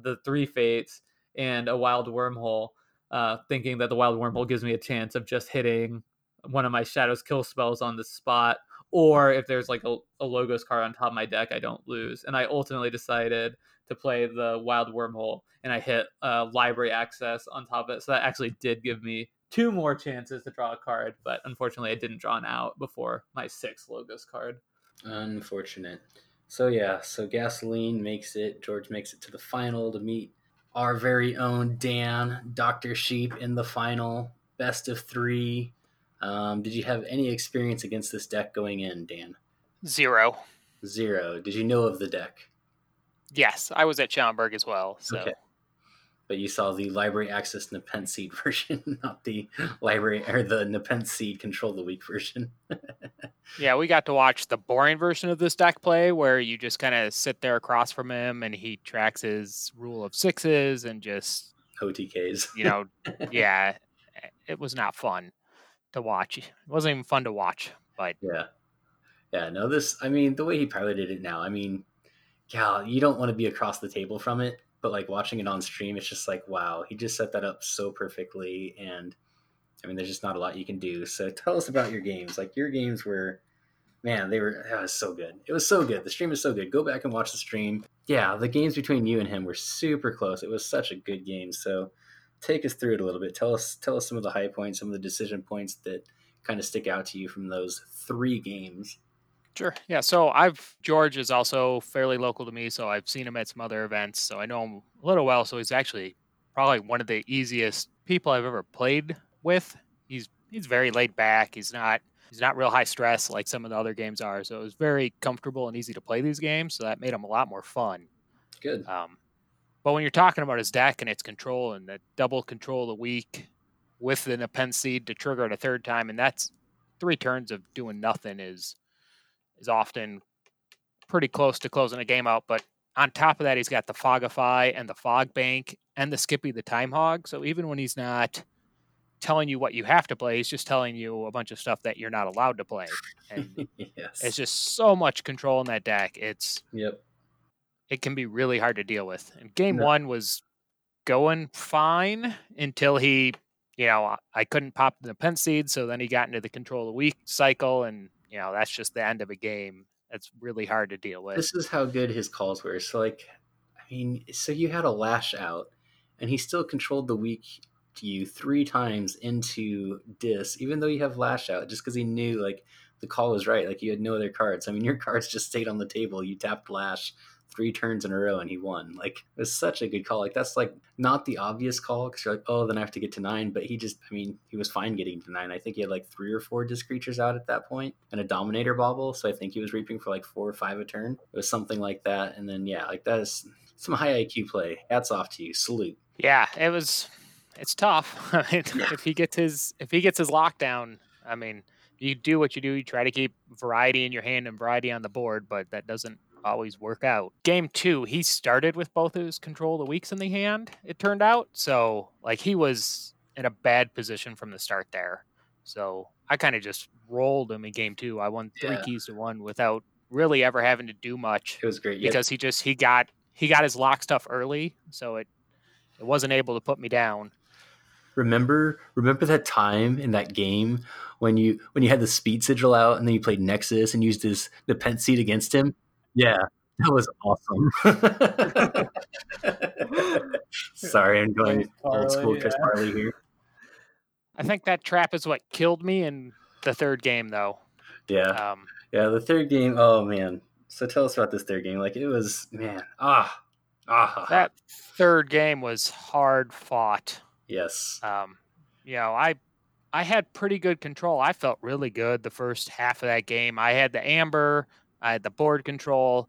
the three fates and a wild wormhole, uh, thinking that the wild wormhole gives me a chance of just hitting one of my shadows kill spells on the spot, or if there's like a, a logos card on top of my deck, I don't lose. And I ultimately decided to play the wild wormhole, and I hit uh, library access on top of it. So that actually did give me two more chances to draw a card, but unfortunately, I didn't draw an out before my sixth logos card. Unfortunate. So yeah, so gasoline makes it. George makes it to the final to meet our very own Dan, Doctor Sheep, in the final, best of three. Um, did you have any experience against this deck going in, Dan? Zero. Zero. Did you know of the deck? Yes, I was at Schaumburg as well. So. Okay but you saw the library access Nepenthe seed version, not the library or the Nepenthe seed control the weak version. yeah, we got to watch the boring version of this deck play where you just kind of sit there across from him and he tracks his rule of sixes and just OTKs. you know, yeah, it was not fun to watch. It wasn't even fun to watch, but yeah, yeah. No, this. I mean, the way he piloted it now. I mean, Cal, you don't want to be across the table from it but like watching it on stream, it's just like, wow, he just set that up so perfectly. And I mean, there's just not a lot you can do. So tell us about your games. Like your games were, man, they were, that was so good. It was so good. The stream is so good. Go back and watch the stream. Yeah, the games between you and him were super close. It was such a good game. So take us through it a little bit. Tell us, tell us some of the high points, some of the decision points that kind of stick out to you from those three games. Sure. Yeah. So I've George is also fairly local to me, so I've seen him at some other events, so I know him a little well. So he's actually probably one of the easiest people I've ever played with. He's he's very laid back. He's not he's not real high stress like some of the other games are. So it was very comfortable and easy to play these games. So that made them a lot more fun. Good. Um, but when you're talking about his deck and its control and the double control of the weak with the Nepenthe seed to trigger it a third time, and that's three turns of doing nothing is is often pretty close to closing a game out. But on top of that, he's got the Fogify and the Fog Bank and the Skippy the Time Hog. So even when he's not telling you what you have to play, he's just telling you a bunch of stuff that you're not allowed to play. And yes. it's just so much control in that deck. It's yep. It can be really hard to deal with. And game no. one was going fine until he, you know, I couldn't pop the pen seed, so then he got into the control of the weak cycle and you know that's just the end of a game that's really hard to deal with. This is how good his calls were so like i mean so you had a lash out and he still controlled the weak you three times into dis even though you have lash out just because he knew like the call was right like you had no other cards. I mean your cards just stayed on the table you tapped lash three turns in a row and he won. Like it was such a good call. Like that's like not the obvious call because you're like, oh, then I have to get to nine. But he just, I mean, he was fine getting to nine. I think he had like three or four disc creatures out at that point and a dominator bauble. So I think he was reaping for like four or five a turn. It was something like that. And then yeah, like that is some high IQ play. Hats off to you. Salute. Yeah, it was. it's tough. I mean, if he gets his if he gets his lockdown, I mean, you do what you do. You try to keep variety in your hand and variety on the board, but that doesn't always work out. Game two, he started with both his control of the weaks in the hand. It turned out so like he was in a bad position from the start there. So I kind of just rolled him in game two. I won three Yeah. keys to one without really ever having to do much It was great. Yeah, because he just he got he got his lock stuff early, so it it wasn't able to put me down. remember remember that time in that game when you when you had the speed sigil out and then you played Nexus and used his the pent seat against him? Yeah, that was awesome. Sorry, I'm going Chris old school Farley, Chris yeah. Farley here. I think that trap is what killed me in the third game, though. Yeah, Um, yeah. The third game. Oh man. So tell us about this third game. Like it was, man. Ah, ah. that third game was hard fought. yes. Um, you know, I I had pretty good control. I felt really good the first half of that game. I had the amber, I had the board control.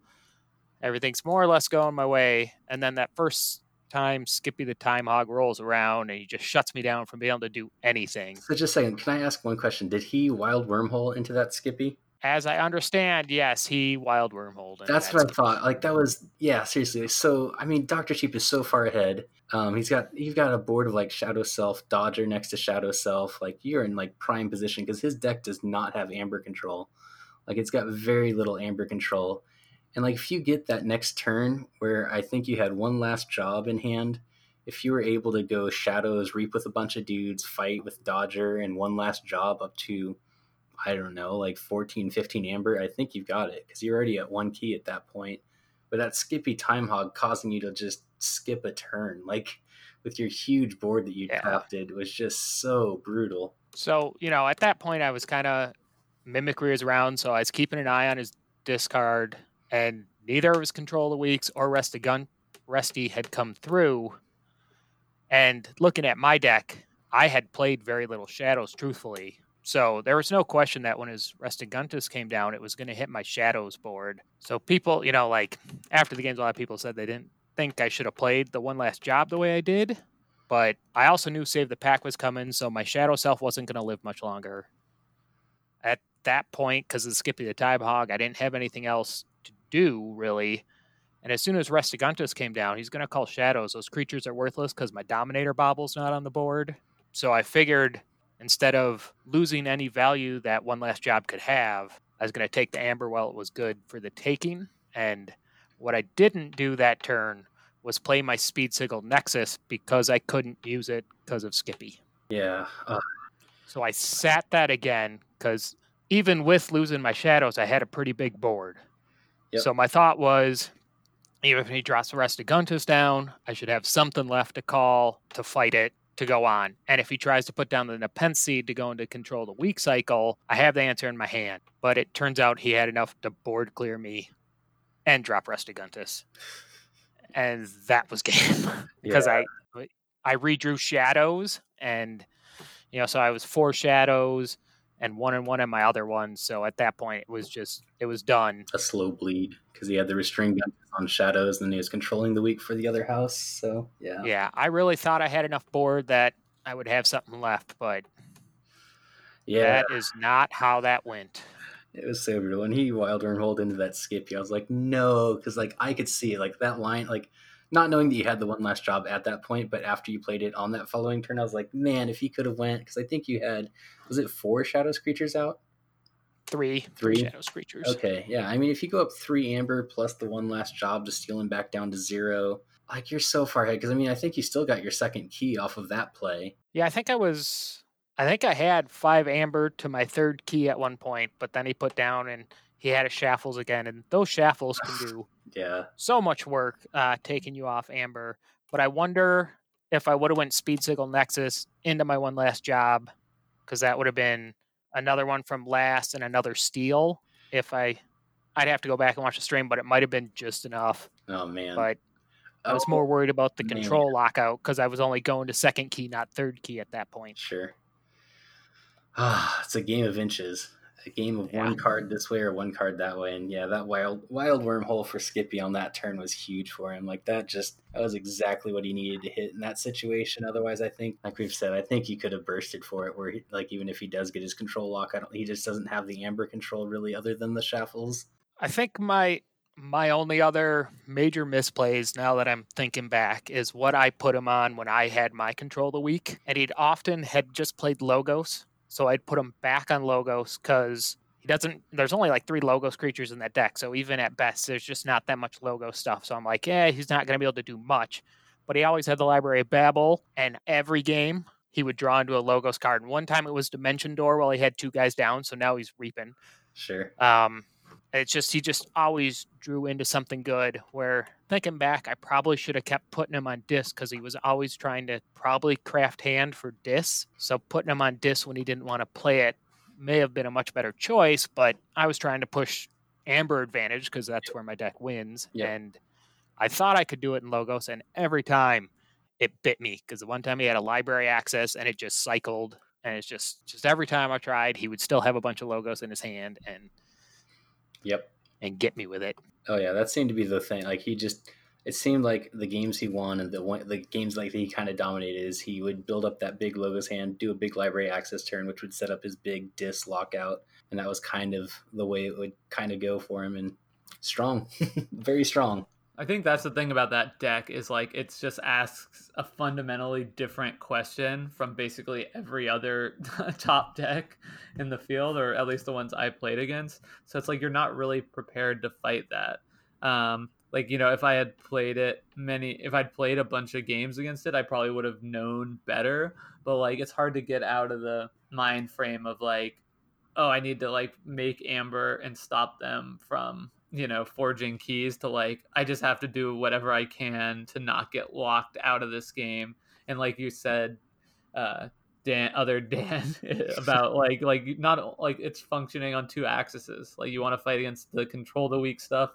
Everything's more or less going my way. And then that first time Skippy the Time Hog rolls around and he just shuts me down from being able to do anything. So just a second. Can I ask one question? Did he wild wormhole into that Skippy? As I understand, yes, he wild wormhole. That's that what I thought. Like that was yeah, seriously. So I mean, Doctor Sheep is so far ahead. Um, he's got he's got a board of like Shadow Self, Dodger next to Shadow Self. Like you're in like prime position because his deck does not have Amber control. Like it's got very little Amber control. And like if you get that next turn where I think you had one last job in hand, if you were able to go Shadows, reap with a bunch of dudes, fight with Dodger, and one last job up to I don't know, like 14, 15 amber, I think you've got it because you're already at one key at that point. But that Skippy Time Hog causing you to just skip a turn, like with your huge board that you Yeah. drafted, was just so brutal. So, you know, at that point, I was kind of mimicry was around, so I was keeping an eye on his discard, and neither of his control the weaks or Resty Gun Resty had come through. And looking at my deck, I had played very little shadows, truthfully. So there was no question that when his Restringuntus came down, it was going to hit my shadows board. So people, you know, like after the games, a lot of people said they didn't think I should have played the one last job the way I did. But I also knew Save the Pack was coming, so my shadow self wasn't going to live much longer. At that point, because of Skippy the Time Hog, I didn't have anything else to do really. And as soon as Restringuntus came down, he's going to call shadows. Those creatures are worthless because my Dominator Bauble's not on the board. So I figured instead of losing any value that one last job could have, I was going to take the Amber while it was good for the taking. And what I didn't do that turn was play my Speed Sigil Nexus because I couldn't use it because of Skippy. Yeah. Uh, So I sat that again because even with losing my shadows, I had a pretty big board. Yep. So my thought was, even if he drops the rest of Guntus down, I should have something left to call to fight it to go on. And if he tries to put down the Nepenthe seed to go into control the weak cycle, I have the answer in my hand. But it turns out he had enough to board clear me and drop Restringuntus. And that was game because I I redrew shadows and you know so I was four shadows and one and one on my other one. So at that point it was just it was done. a slow bleed because he had the restrain gun on shadows, and then he was controlling the weak for the other house. So yeah. Yeah, I really thought I had enough board that I would have something left, but Yeah. that is not how that went. It was so brutal. When he wild rolled into that Skippy, I was like, no, because like I could see it, like that line, like not knowing that you had the one last job at that point, but after you played it on that following turn, I was like, man, if he could have went, because I think you had, was it four Shadows creatures out? Three, Three? shadows creatures. Okay, yeah. I mean, if you go up three Amber plus the one last job to steal him back down to zero, like you're so far ahead. Because I mean, I think you still got your second key off of that play. Yeah, I think I was. I think I had five amber to my third key at one point, but then he put down and he had his shaffles again, and those shaffles can do Yeah, so much work uh, taking you off amber. But I wonder if I would have went speed sigil nexus into my one last job, because that would have been another one from last and another steal. If I, I'd have to go back and watch the stream, but it might have been just enough. oh man. But I was Oh, more worried about the man. control lockout because I was only going to second key, not third key at that point. Sure. Ah, it's a game of inches. A game of Yeah. one card this way or one card that way. And yeah, that wild wild wormhole for Skippy on that turn was huge for him. Like that just that was exactly what he needed to hit in that situation. Otherwise, I think, like we've said, I think he could have bursted for it. Where he, like even if he does get his control lock, I don't. He just doesn't have the amber control really, other than the shuffles. I think my my only other major misplays now that I'm thinking back is what I put him on when I had my control of the weak, and he'd often had just played logos, so I'd put him back on logos because he doesn't. There's only like three logos creatures in that deck, so even at best, there's just not that much logo stuff. So I'm like, yeah, he's not going to be able to do much. But he always had the library of Babel, and every game he would draw into a logos card. And one time it was Dimension Door while he had two guys down, so now he's reaping. Sure. Um, it's just he just always drew into something good. Where thinking back, I probably should have kept putting him on disc because he was always trying to probably craft hand for disc. So putting him on disc when he didn't want to play it may have been a much better choice. But I was trying to push Amber advantage because that's where my deck wins, Yep. and I thought I could do it in Logos, and every time it bit me because the one time he had a library access and it just cycled. And it's just, just every time I tried, he would still have a bunch of logos in his hand, and Yep. and get me with it. Oh yeah, that seemed to be the thing. Like he just, it seemed like the games he won and the one, the games like he kind of dominated is he would build up that big logos hand, do a big library access turn, which would set up his big dis lockout, and that was kind of the way it would kind of go for him. And strong, very strong. I think that's the thing about that deck is like it's just asks a fundamentally different question from basically every other top deck in the field, or at least the ones I played against. So it's like you're not really prepared to fight that. Um, like you know, if I had played it many, if I'd played a bunch of games against it, I probably would have known better. But like, it's hard to get out of the mind frame of like, oh, I need to like make Amber and stop them from you know forging keys to like i just have to do whatever i can to not get locked out of this game. And like you said uh dan other dan about like like not like it's functioning on two axes. Like you want to fight against the control the weak stuff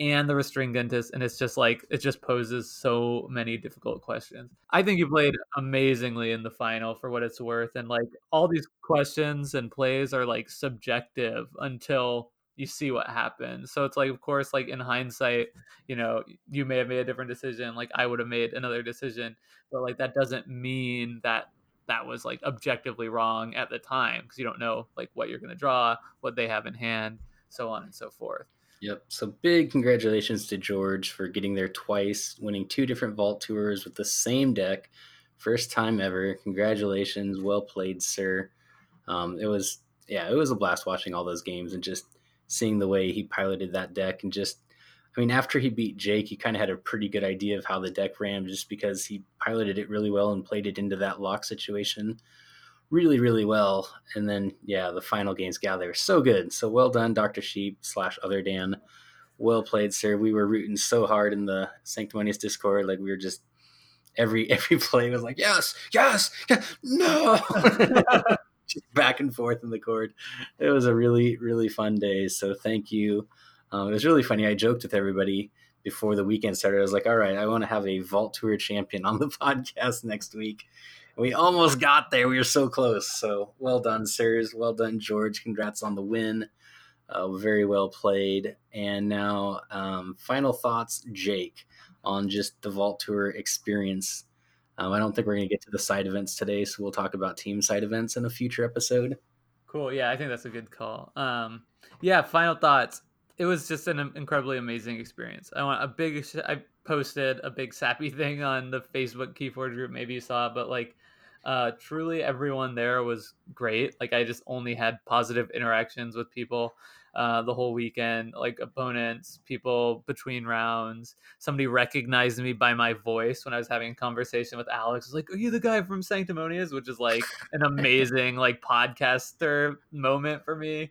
and the Restringuntus and it's just like it just poses so many difficult questions. I think you played amazingly in the final for what it's worth. And like all these questions and plays are like subjective until you see what happens. So it's like, of course, like in hindsight, you know, you may have made a different decision. Like I would have made another decision, but like that doesn't mean that that was like objectively wrong at the time because you don't know like what you're going to draw, what they have in hand, so on and so forth. Yep. So big congratulations to George for getting there twice, winning two different vault tours with the same deck. First time ever. Congratulations. Well played, sir. Um, it was, yeah, it was a blast watching all those games and just seeing the way he piloted that deck. And just, I mean, after he beat Jake, he kind of had a pretty good idea of how the deck ran just because he piloted it really well and played it into that lock situation really, really well. And then, yeah, the final games gather so good. So well done, Dr. Sheep slash other Dan. Well played, sir. We were rooting so hard in the Sanctimonious Discord. Like we were just every every play was like, yes, yes, yes no. back and forth in the court. It was a really, really fun day. So thank you. Um, it was really funny. I joked with everybody before the weekend started. I was like, all right, I want to have a Vault Tour champion on the podcast next week. We almost got there. We were so close. So well done, sirs. Well done, George. Congrats on the win. Uh, very well played. And now, um, final thoughts, Jake, on just the Vault Tour experience. Um, I don't think we're going to get to the side events today, so we'll talk about team side events in a future episode. Cool. Yeah, I think that's a good call. Um, yeah, final thoughts. It was just an incredibly amazing experience. I want a big. I posted a big sappy thing on the Facebook Keyforge group. Maybe you saw, it, but like, uh, truly everyone there was great. Like, I just only had positive interactions with people uh, the whole weekend, like opponents, people between rounds. Somebody recognized me by my voice when I was having a conversation with Alex. Was like, "Are you the guy from Sanctimonious?" Which is like an amazing like podcaster moment for me.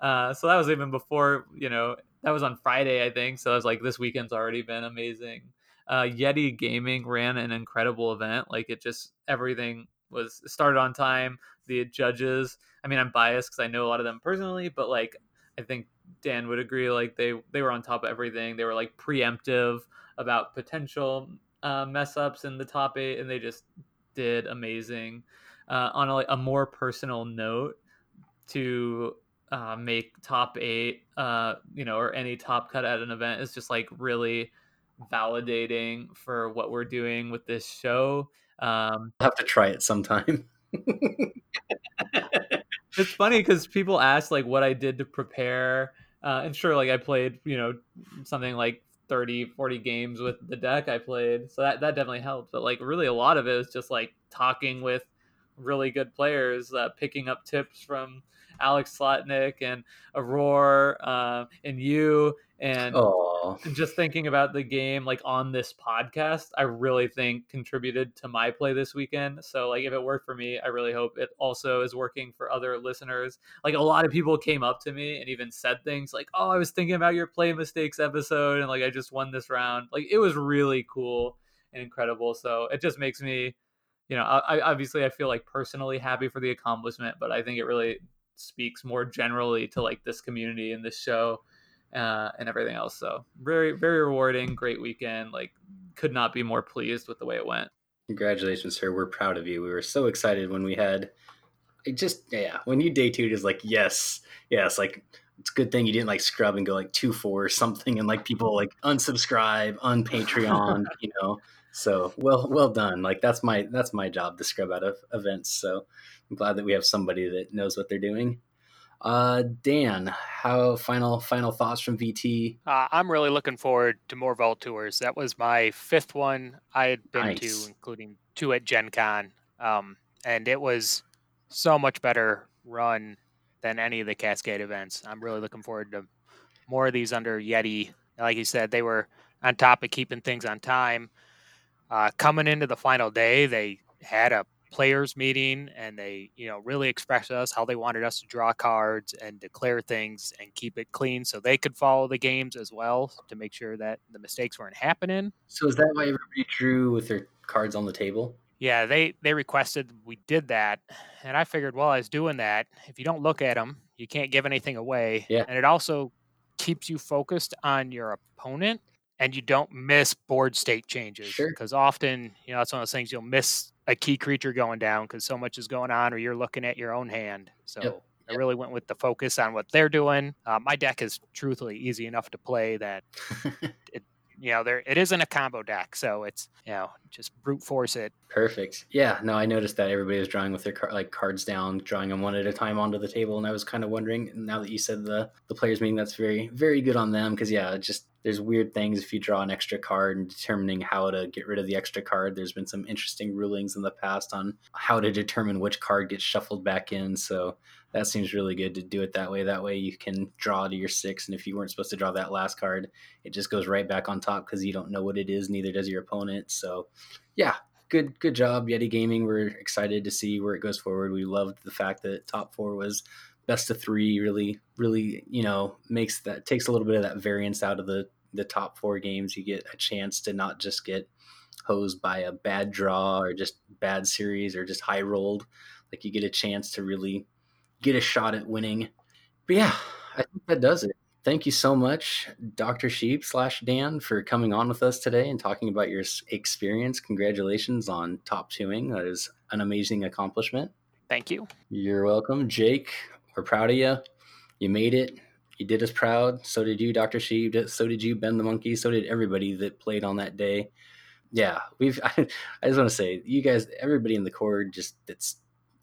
Uh, so that was even before you know that was on Friday, I think. So I was like, this weekend's already been amazing. Uh, Yeti Gaming ran an incredible event. Like it just everything was started on time. The judges, I mean, I'm biased because I know a lot of them personally, but like I think Dan would agree. Like they they were on top of everything. They were like preemptive about potential uh, mess ups in the top eight, and they just did amazing. Uh, on a, like, a more personal note, to uh, make top eight, uh, you know, or any top cut at an event is just like really validating for what we're doing with this show. Um, I'll have to try it sometime. it's funny because people ask like what I did to prepare. Uh, and sure, like I played, you know, something like 30, 40 games with the deck I played. So that, that definitely helped. But like really a lot of it was just like talking with really good players, uh, picking up tips from Alex Slotnick and Aurora uh, and you and, and just thinking about the game like on this podcast, I really think contributed to my play this weekend. So like if it worked for me, I really hope it also is working for other listeners. Like a lot of people came up to me and even said things like, "Oh, I was thinking about your play mistakes episode and like I just won this round." Like it was really cool and incredible. So it just makes me you know, I, obviously I feel like personally happy for the accomplishment, but I think it really speaks more generally to like this community and this show uh, and everything else. So very, very rewarding, great weekend. Like could not be more pleased with the way it went. Congratulations, sir. We're proud of you. We were so excited when we had it just yeah, when you day two is like, yes, yes, like it's a good thing you didn't like scrub and go like two four or something and like people like unsubscribe, on Patreon, you know. So well well done. Like that's my that's my job to scrub out of events. So I'm glad that we have somebody that knows what they're doing. Uh, Dan, how final final thoughts from VT? Uh, I'm really looking forward to more Vault tours. That was my fifth one I had been nice. to, including two at Gen Con. Um, and it was so much better run than any of the Cascade events. I'm really looking forward to more of these under Yeti. Like you said, they were on top of keeping things on time. Uh, coming into the final day, they had a players meeting and they you know really expressed to us how they wanted us to draw cards and declare things and keep it clean so they could follow the games as well to make sure that the mistakes weren't happening. So is that why everybody drew with their cards on the table? Yeah they they requested we did that and i figured while i was doing that. If you don't look at them you can't give anything away. Yeah. and it also keeps you focused on your opponent and you don't miss board state changes because sure. often you know that's one of those things you'll miss a key creature going down because so much is going on, or you're looking at your own hand. So yep. I really went with the focus on what they're doing. Uh, my deck is truthfully easy enough to play that it, you know, there it isn't a combo deck, so it's you know just brute force it. Perfect. Yeah. No, I noticed that everybody was drawing with their car- like cards down, drawing them one at a time onto the table, and I was kind of wondering. Now that you said the the players meeting, that's very very good on them because yeah, just there's weird things if you draw an extra card and determining how to get rid of the extra card. There's been some interesting rulings in the past on how to determine which card gets shuffled back in. So that seems really good to do it that way. That way you can draw to your six, and if you weren't supposed to draw that last card, it just goes right back on top because you don't know what it is. Neither does your opponent. So yeah, good good job, Yeti Gaming. We're excited to see where it goes forward. We loved the fact that top four was best of three really really you know makes that takes a little bit of that variance out of the the top four games. You get a chance to not just get hosed by a bad draw or just bad series or just high rolled. Like you get a chance to really get a shot at winning. But yeah i think that does it. Thank you so much dr sheep slash dan for coming on with us today and talking about your experience. Congratulations on top twoing. That is an amazing accomplishment. Thank you. You're welcome. Jake we're proud of you. You made it. You did us proud. So did you, Dr. Sheep. So did you, Ben the Monkey. So did everybody that played on that day. Yeah, we've. I, I just want to say, you guys, everybody in the cord, just that's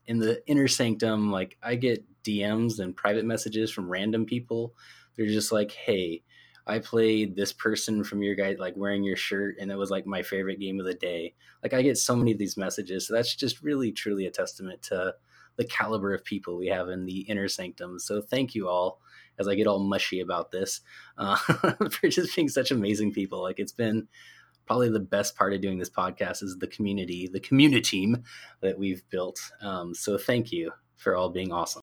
in the inner sanctum. Like I get DMs and private messages from random people. They're just like, "Hey, I played this person from your guy like wearing your shirt and it was like my favorite game of the day. Like I get so many of these messages. So that's just really truly a testament to the caliber of people we have in the inner sanctum. So thank you all as I get all mushy about this uh, for just being such amazing people. Like it's been probably the best part of doing this podcast is the community, the community team that we've built. Um, so thank you for all being awesome.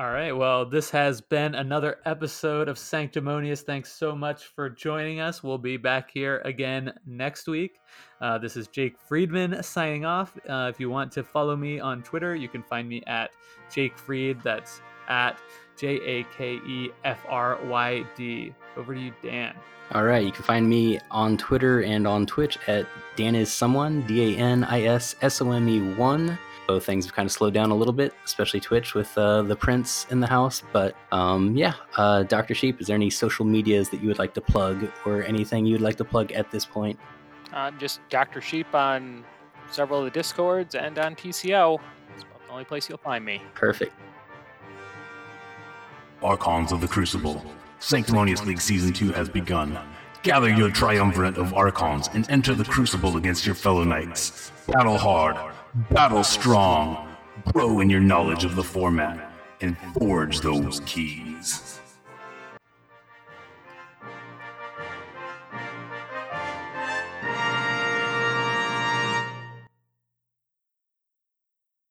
All right. Well, this has been another episode of Sanctimonious. Thanks so much for joining us. We'll be back here again next week. Uh, this is Jake Friedman signing off. Uh, if you want to follow me on Twitter, you can find me at Jake Fried. That's at J A K E F R Y D. Over to you, Dan. All right. You can find me on Twitter and on Twitch at Dan is someone, D A N I S S O M E 1. Both things have kind of slowed down a little bit, especially Twitch with uh, the Prince in the house. But um, yeah, uh, Dr. Sheep, is there any social medias that you would like to plug or anything you would like to plug at this point? Uh, just Dr. Sheep on several of the Discords and on TCO. It's about the only place you'll find me. Perfect. Archons of the Crucible. Sanctimonious League Season 2 has begun. Gather your triumvirate of Archons and enter the Crucible against your fellow knights. Battle hard, battle strong, grow in your knowledge of the format, and forge those keys.